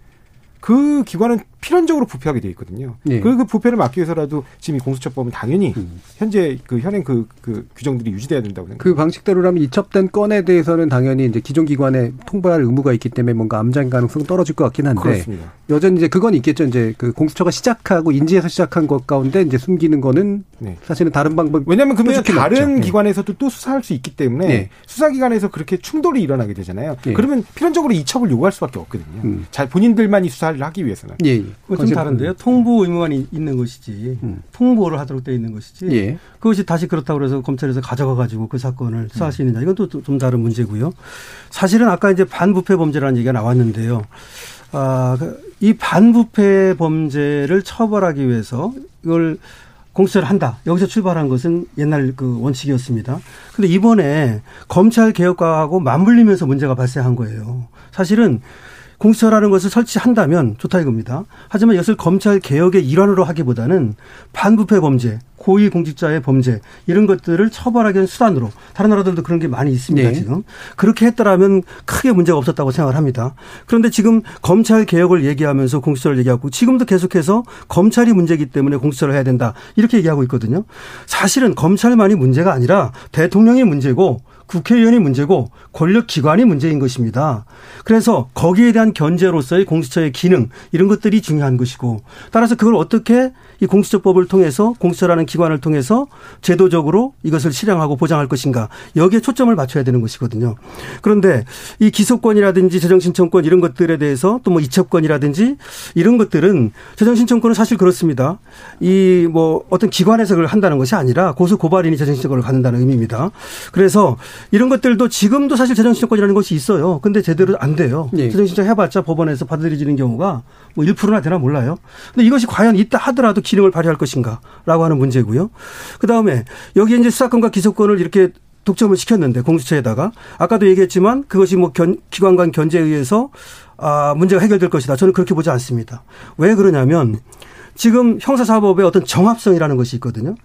그 기관은 필연적으로 부패하게 돼 있거든요. 예. 그, 그 부패를 막기 위해서라도 지금 이 공수처법은 당연히 음. 현재 그 현행 그, 그 규정들이 유지돼야 된다고 생각합니다. 그 방식대로라면 이첩된 건에 대해서는 당연히 이제 기존 기관에 통보할 의무가 있기 때문에 뭔가 암장 가능성은 떨어질 것 같긴 한데 그렇습니다. 여전히 이제 그건 있겠죠. 이제 그 공수처가 시작하고 인지해서 시작한 것 가운데 이제 숨기는 거는 네. 사실은 다른 방법 왜냐하면 그러면 다른. 예. 기관에서도 또 수사할 수 있기 때문에 네. 수사기관에서 그렇게 충돌이 일어나게 되잖아요. 예. 그러면 필연적으로 이첩을 요구할 수밖에 없거든요. 음. 잘 본인들만이 수사를 하기 위해서는. 예, 예. 그건 좀 다른데요. 통보 의무관이 있는 것이지 음. 통보를 하도록 돼 있는 것이지 예. 그것이 다시 그렇다고 해서 검찰에서 가져가 가지고 그 사건을 수사할 수 있느냐 이건 또 좀 다른 문제고요. 사실은 아까 이제 반부패 범죄라는 얘기가 나왔는데요. 아, 그이 반부패 범죄를 처벌하기 위해서 이걸 공수처를 한다. 여기서 출발한 것은 옛날 그 원칙이었습니다. 근데 이번에 검찰 개혁과하고 맞물리면서 문제가 발생한 거예요. 사실은 공수처라는 것을 설치한다면 좋다 이겁니다. 하지만 이것을 검찰 개혁의 일환으로 하기보다는 반부패 범죄, 고위 공직자의 범죄 이런 것들을 처벌하기 위한 수단으로 다른 나라들도 그런 게 많이 있습니다 네. 지금 그렇게 했더라면 크게 문제가 없었다고 생각을 합니다. 그런데 지금 검찰 개혁을 얘기하면서 공수처를 얘기하고 지금도 계속해서 검찰이 문제이기 때문에 공수처를 해야 된다 이렇게 얘기하고 있거든요. 사실은 검찰만이 문제가 아니라 대통령이 문제고 국회의원이 문제고 권력기관이 문제인 것입니다. 그래서 거기에 대한 견제로서의 공수처의 기능 이런 것들이 중요한 것이고 따라서 그걸 어떻게 이 공수처법을 통해서 공수처라는 기관을 통해서 제도적으로 이것을 실행하고 보장할 것인가 여기에 초점을 맞춰야 되는 것이거든요. 그런데 이 기소권이라든지 재정신청권 이런 것들에 대해서 또 뭐 이첩권이라든지 이런 것들은 재정신청권은 사실 그렇습니다. 이 뭐 어떤 기관에서 그걸 한다는 것이 아니라 고소 고발인이 재정신청권을 갖는다는 의미입니다. 그래서 이런 것들도 지금도 사실 재정신청권이라는 것이 있어요. 근데 제대로 안 돼요. 예. 재정신청 해봤자 법원에서 받아들여지는 경우가 뭐 1%나 되나 몰라요. 근데 이것이 과연 있다 하더라도 기능을 발휘할 것인가라고 하는 문제고요. 그 다음에 여기에 이제 수사권과 기소권을 이렇게 독점을 시켰는데 공수처에다가 아까도 얘기했지만 그것이 뭐 견, 기관 간 견제에 의해서 아 문제가 해결될 것이다. 저는 그렇게 보지 않습니다. 왜 그러냐면 지금 형사사법의 어떤 정합성이라는 것이 있거든요.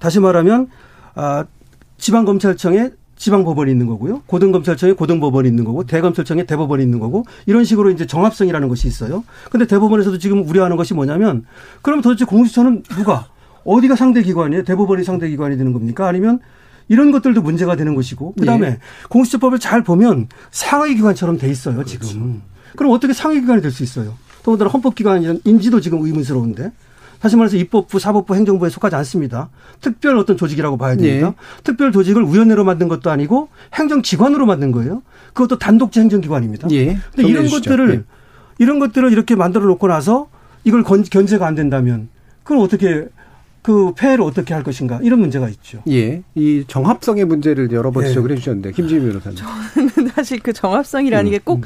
다시 말하면 아 지방검찰청에 지방법원이 있는 거고요. 고등검찰청에 고등법원이 있는 거고, 대검찰청에 대법원이 있는 거고, 이런 식으로 이제 정합성이라는 것이 있어요. 근데 대법원에서도 지금 우려하는 것이 뭐냐면, 그럼 도대체 공수처는 누가, 어디가 상대기관이에요? 대법원이 상대기관이 되는 겁니까? 아니면 이런 것들도 문제가 되는 것이고, 그 다음에 예. 공수처법을 잘 보면 상위기관처럼 돼 있어요, 지금. 그럼 어떻게 상위기관이 될 수 있어요? 더군다나 헌법기관인지도 지금 의문스러운데. 다시 말해서 입법부, 사법부, 행정부에 속하지 않습니다. 특별 어떤 조직이라고 봐야 됩니다. 예. 특별 조직을 우연내로 만든 것도 아니고 행정기관으로 만든 거예요. 그것도 단독제 행정기관입니다. 예. 근데 이런 주시죠. 것들을 예. 이런 것들을 이렇게 만들어 놓고 나서 이걸 건- 견제가 안 된다면 그건 어떻게 그 폐해를 어떻게 할 것인가 이런 문제가 있죠. 예, 이 정합성의 문제를 여러 번 예. 지적을 해주셨는데 김지민 변호사님. 저는 사실 그 정합성이라는 게꼭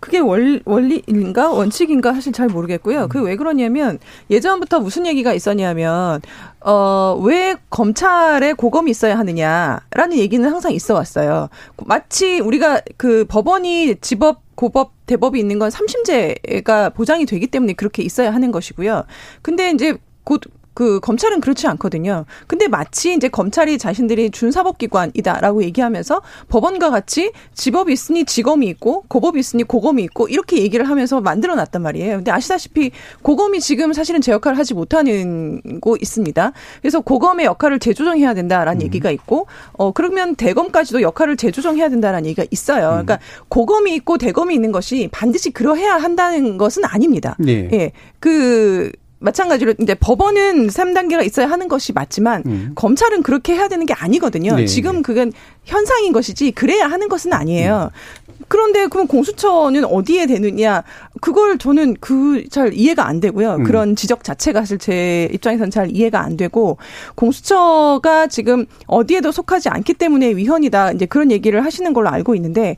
그게 원, 원리인가 원칙인가 사실 잘 모르겠고요. 그게 왜 그러냐면 예전부터 무슨 얘기가 있었냐면 어 왜 검찰에 고검이 있어야 하느냐라는 얘기는 항상 있어 왔어요. 마치 우리가 그 법원이 지법 고법 대법이 있는 건 삼심제가 보장이 되기 때문에 그렇게 있어야 하는 것이고요. 근데 이제 곧 그 검찰은 그렇지 않거든요. 근데 마치 이제 검찰이 자신들이 준사법기관이다라고 얘기하면서 법원과 같이 지법이 있으니 지검이 있고 고법이 있으니 고검이 있고 이렇게 얘기를 하면서 만들어 놨단 말이에요. 근데 아시다시피 고검이 지금 사실은 제 역할을 하지 못하는 거 있습니다. 그래서 고검의 역할을 재조정해야 된다라는 얘기가 있고 어 그러면 대검까지도 역할을 재조정해야 된다라는 얘기가 있어요. 그러니까 고검이 있고 대검이 있는 것이 반드시 그러해야 한다는 것은 아닙니다. 네. 예. 그 마찬가지로 이제 법원은 3단계가 있어야 하는 것이 맞지만 검찰은 그렇게 해야 되는 게 아니거든요. 네, 지금 그건 현상인 것이지 그래야 하는 것은 아니에요. 그런데 그럼 공수처는 어디에 되느냐? 그걸 저는 그 잘 이해가 안 되고요. 음. 그런 지적 자체가 사실 제 입장에서는 잘 이해가 안 되고 공수처가 지금 어디에도 속하지 않기 때문에 위헌이다. 이제 그런 얘기를 하시는 걸로 알고 있는데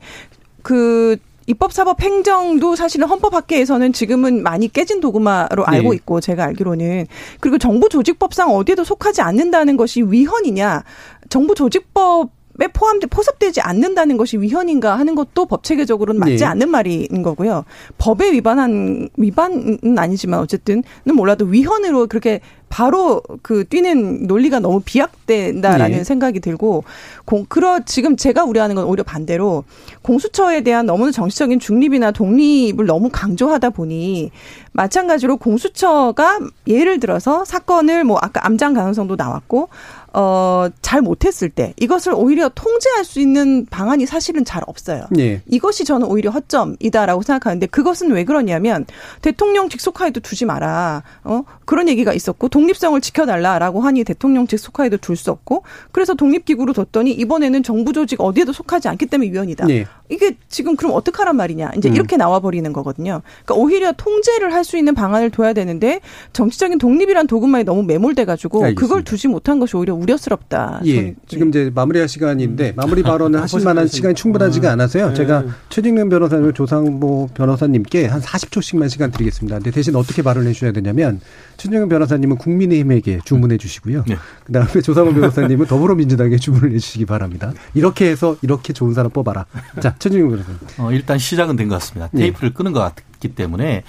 그 입법사법 행정도 사실은 헌법 학계에서는 지금은 많이 깨진 도구마로 알고 네. 있고 제가 알기로는 그리고 정부 조직법상 어디에도 속하지 않는다는 것이 위헌이냐 정부 조직법 에 포함돼 포섭되지 않는다는 것이 위헌인가 하는 것도 법 체계적으로는 맞지 네. 않는 말인 거고요. 법에 위반한 위반은 아니지만 어쨌든는 몰라도 위헌으로 그렇게 바로 그 뛰는 논리가 너무 비약된다라는 네. 생각이 들고 공 그러 지금 제가 우려하는 건 오히려 반대로 공수처에 대한 너무 정치적인 중립이나 독립을 너무 강조하다 보니 마찬가지로 공수처가 예를 들어서 사건을 뭐 아까 암장 가능성도 나왔고 어, 잘 못했을 때 이것을 오히려 통제할 수 있는 방안이 사실은 잘 없어요. 예. 이것이 저는 오히려 허점이다라고 생각하는데 그것은 왜 그러냐면 대통령 직속하에도 두지 마라. 어? 그런 얘기가 있었고 독립성을 지켜달라라고 하니 대통령 직속하에도 둘 수 없고 그래서 독립기구로 뒀더니 이번에는 정부 조직 어디에도 속하지 않기 때문에 위헌이다. 예. 이게 지금 그럼 어떡하란 말이냐. 이제 음. 이렇게 나와버리는 거거든요. 그러니까 오히려 통제를 할 수 있는 방안을 둬야 되는데 정치적인 독립이란 도구만에 너무 매몰돼가지고 알겠습니다. 그걸 두지 못한 것이 오히려 우려스럽다. 예. 저는 지금 이제 마무리할 시간인데 마무리 발언을 하실 만한 시간이 충분하지가 않아서요. 네. 제가 최진명 변호사님, 조상모 변호사님께 한 40초씩만 시간 드리겠습니다. 근데 대신 어떻게 발언해 주셔야 되냐면 최진명 변호사님은 국민의힘에게 주문해 주시고요. 네. 그다음에 조상모 변호사님은 더불어민주당에 주문을 해 주시기 바랍니다. 이렇게 해서 이렇게 좋은 사람 뽑아라. 자, 최진명 변호사님. 어, 일단 시작은 된 것 같습니다. 네. 테이프를 끄는 것 같기 때문에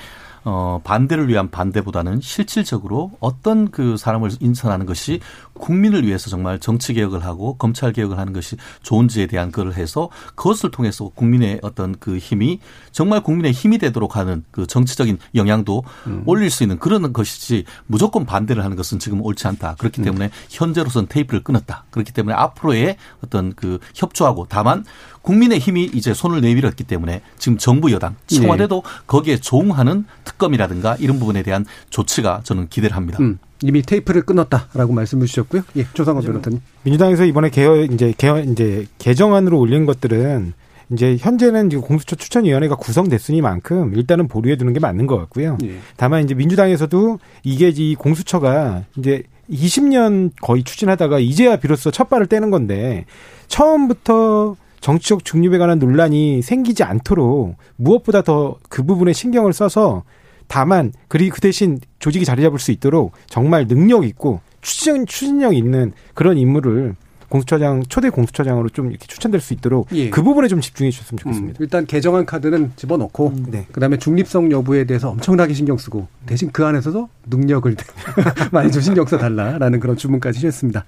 어, 반대를 위한 반대보다는 실질적으로 어떤 그 사람을 인선하는 것이 국민을 위해서 정말 정치 개혁을 하고 검찰 개혁을 하는 것이 좋은지에 대한 거를 해서 그것을 통해서 국민의 어떤 그 힘이 정말 국민의 힘이 되도록 하는 그 정치적인 영향도 올릴 수 있는 그런 것이지 무조건 반대를 하는 것은 지금 옳지 않다. 그렇기 때문에 현재로서는 테이프를 끊었다. 그렇기 때문에 앞으로의 어떤 그 협조하고 다만 국민의 힘이 이제 손을 내밀었기 때문에 지금 정부 여당 청와대도 거기에 조응하는 특검이라든가 이런 부분에 대한 조치가 저는 기대를 합니다. 음, 이미 테이프를 끊었다라고 말씀을 주셨고요. 예, 조상호 변호사님. 민주당에서 이번에 개헌 이제 개헌 이제 개정안으로 올린 것들은 이제 현재는 지금 공수처 추천위원회가 구성됐으니만큼 일단은 보류해 두는 게 맞는 것 같고요. 예. 다만 이제 민주당에서도 이게 이 공수처가 이제 20년 거의 추진하다가 이제야 비로소 첫 발을 떼는 건데 처음부터 정치적 중립에 관한 논란이 생기지 않도록 무엇보다 더 그 부분에 신경을 써서 다만 그리 그 대신 조직이 자리 잡을 수 있도록 정말 능력 있고 추진 추진력 있는 그런 인물을 공수처장 초대 공수처장으로 좀 이렇게 추천될 수 있도록 예. 그 부분에 좀 집중해 주셨으면 음, 좋겠습니다. 일단 개정안 카드는 집어넣고 네. 그다음에 중립성 여부에 대해서 엄청나게 신경 쓰고 대신 그 안에서도 능력을 많이 좀 신경 써 달라라는 그런 주문까지 주셨습니다.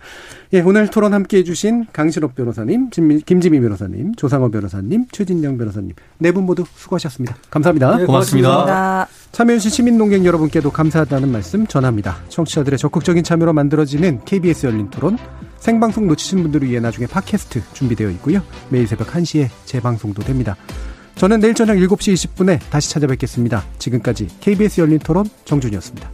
예, 오늘 토론 함께 해 주신 강신업 변호사님, 김지미 변호사님, 조상호 변호사님, 최진영 변호사님 네 분 모두 수고하셨습니다. 감사합니다. 네, 고맙습니다. 나 참여해주신 시민농객 여러분께도 감사하다는 말씀 전합니다. 청취자들의 적극적인 참여로 만들어지는 KBS 열린 토론 생방송 놓치신 분들을 위해 나중에 팟캐스트 준비되어 있고요. 매일 새벽 1시에 재방송도 됩니다. 저는 내일 저녁 7시 20분에 다시 찾아뵙겠습니다. 지금까지 KBS 열린 토론 정준이었습니다.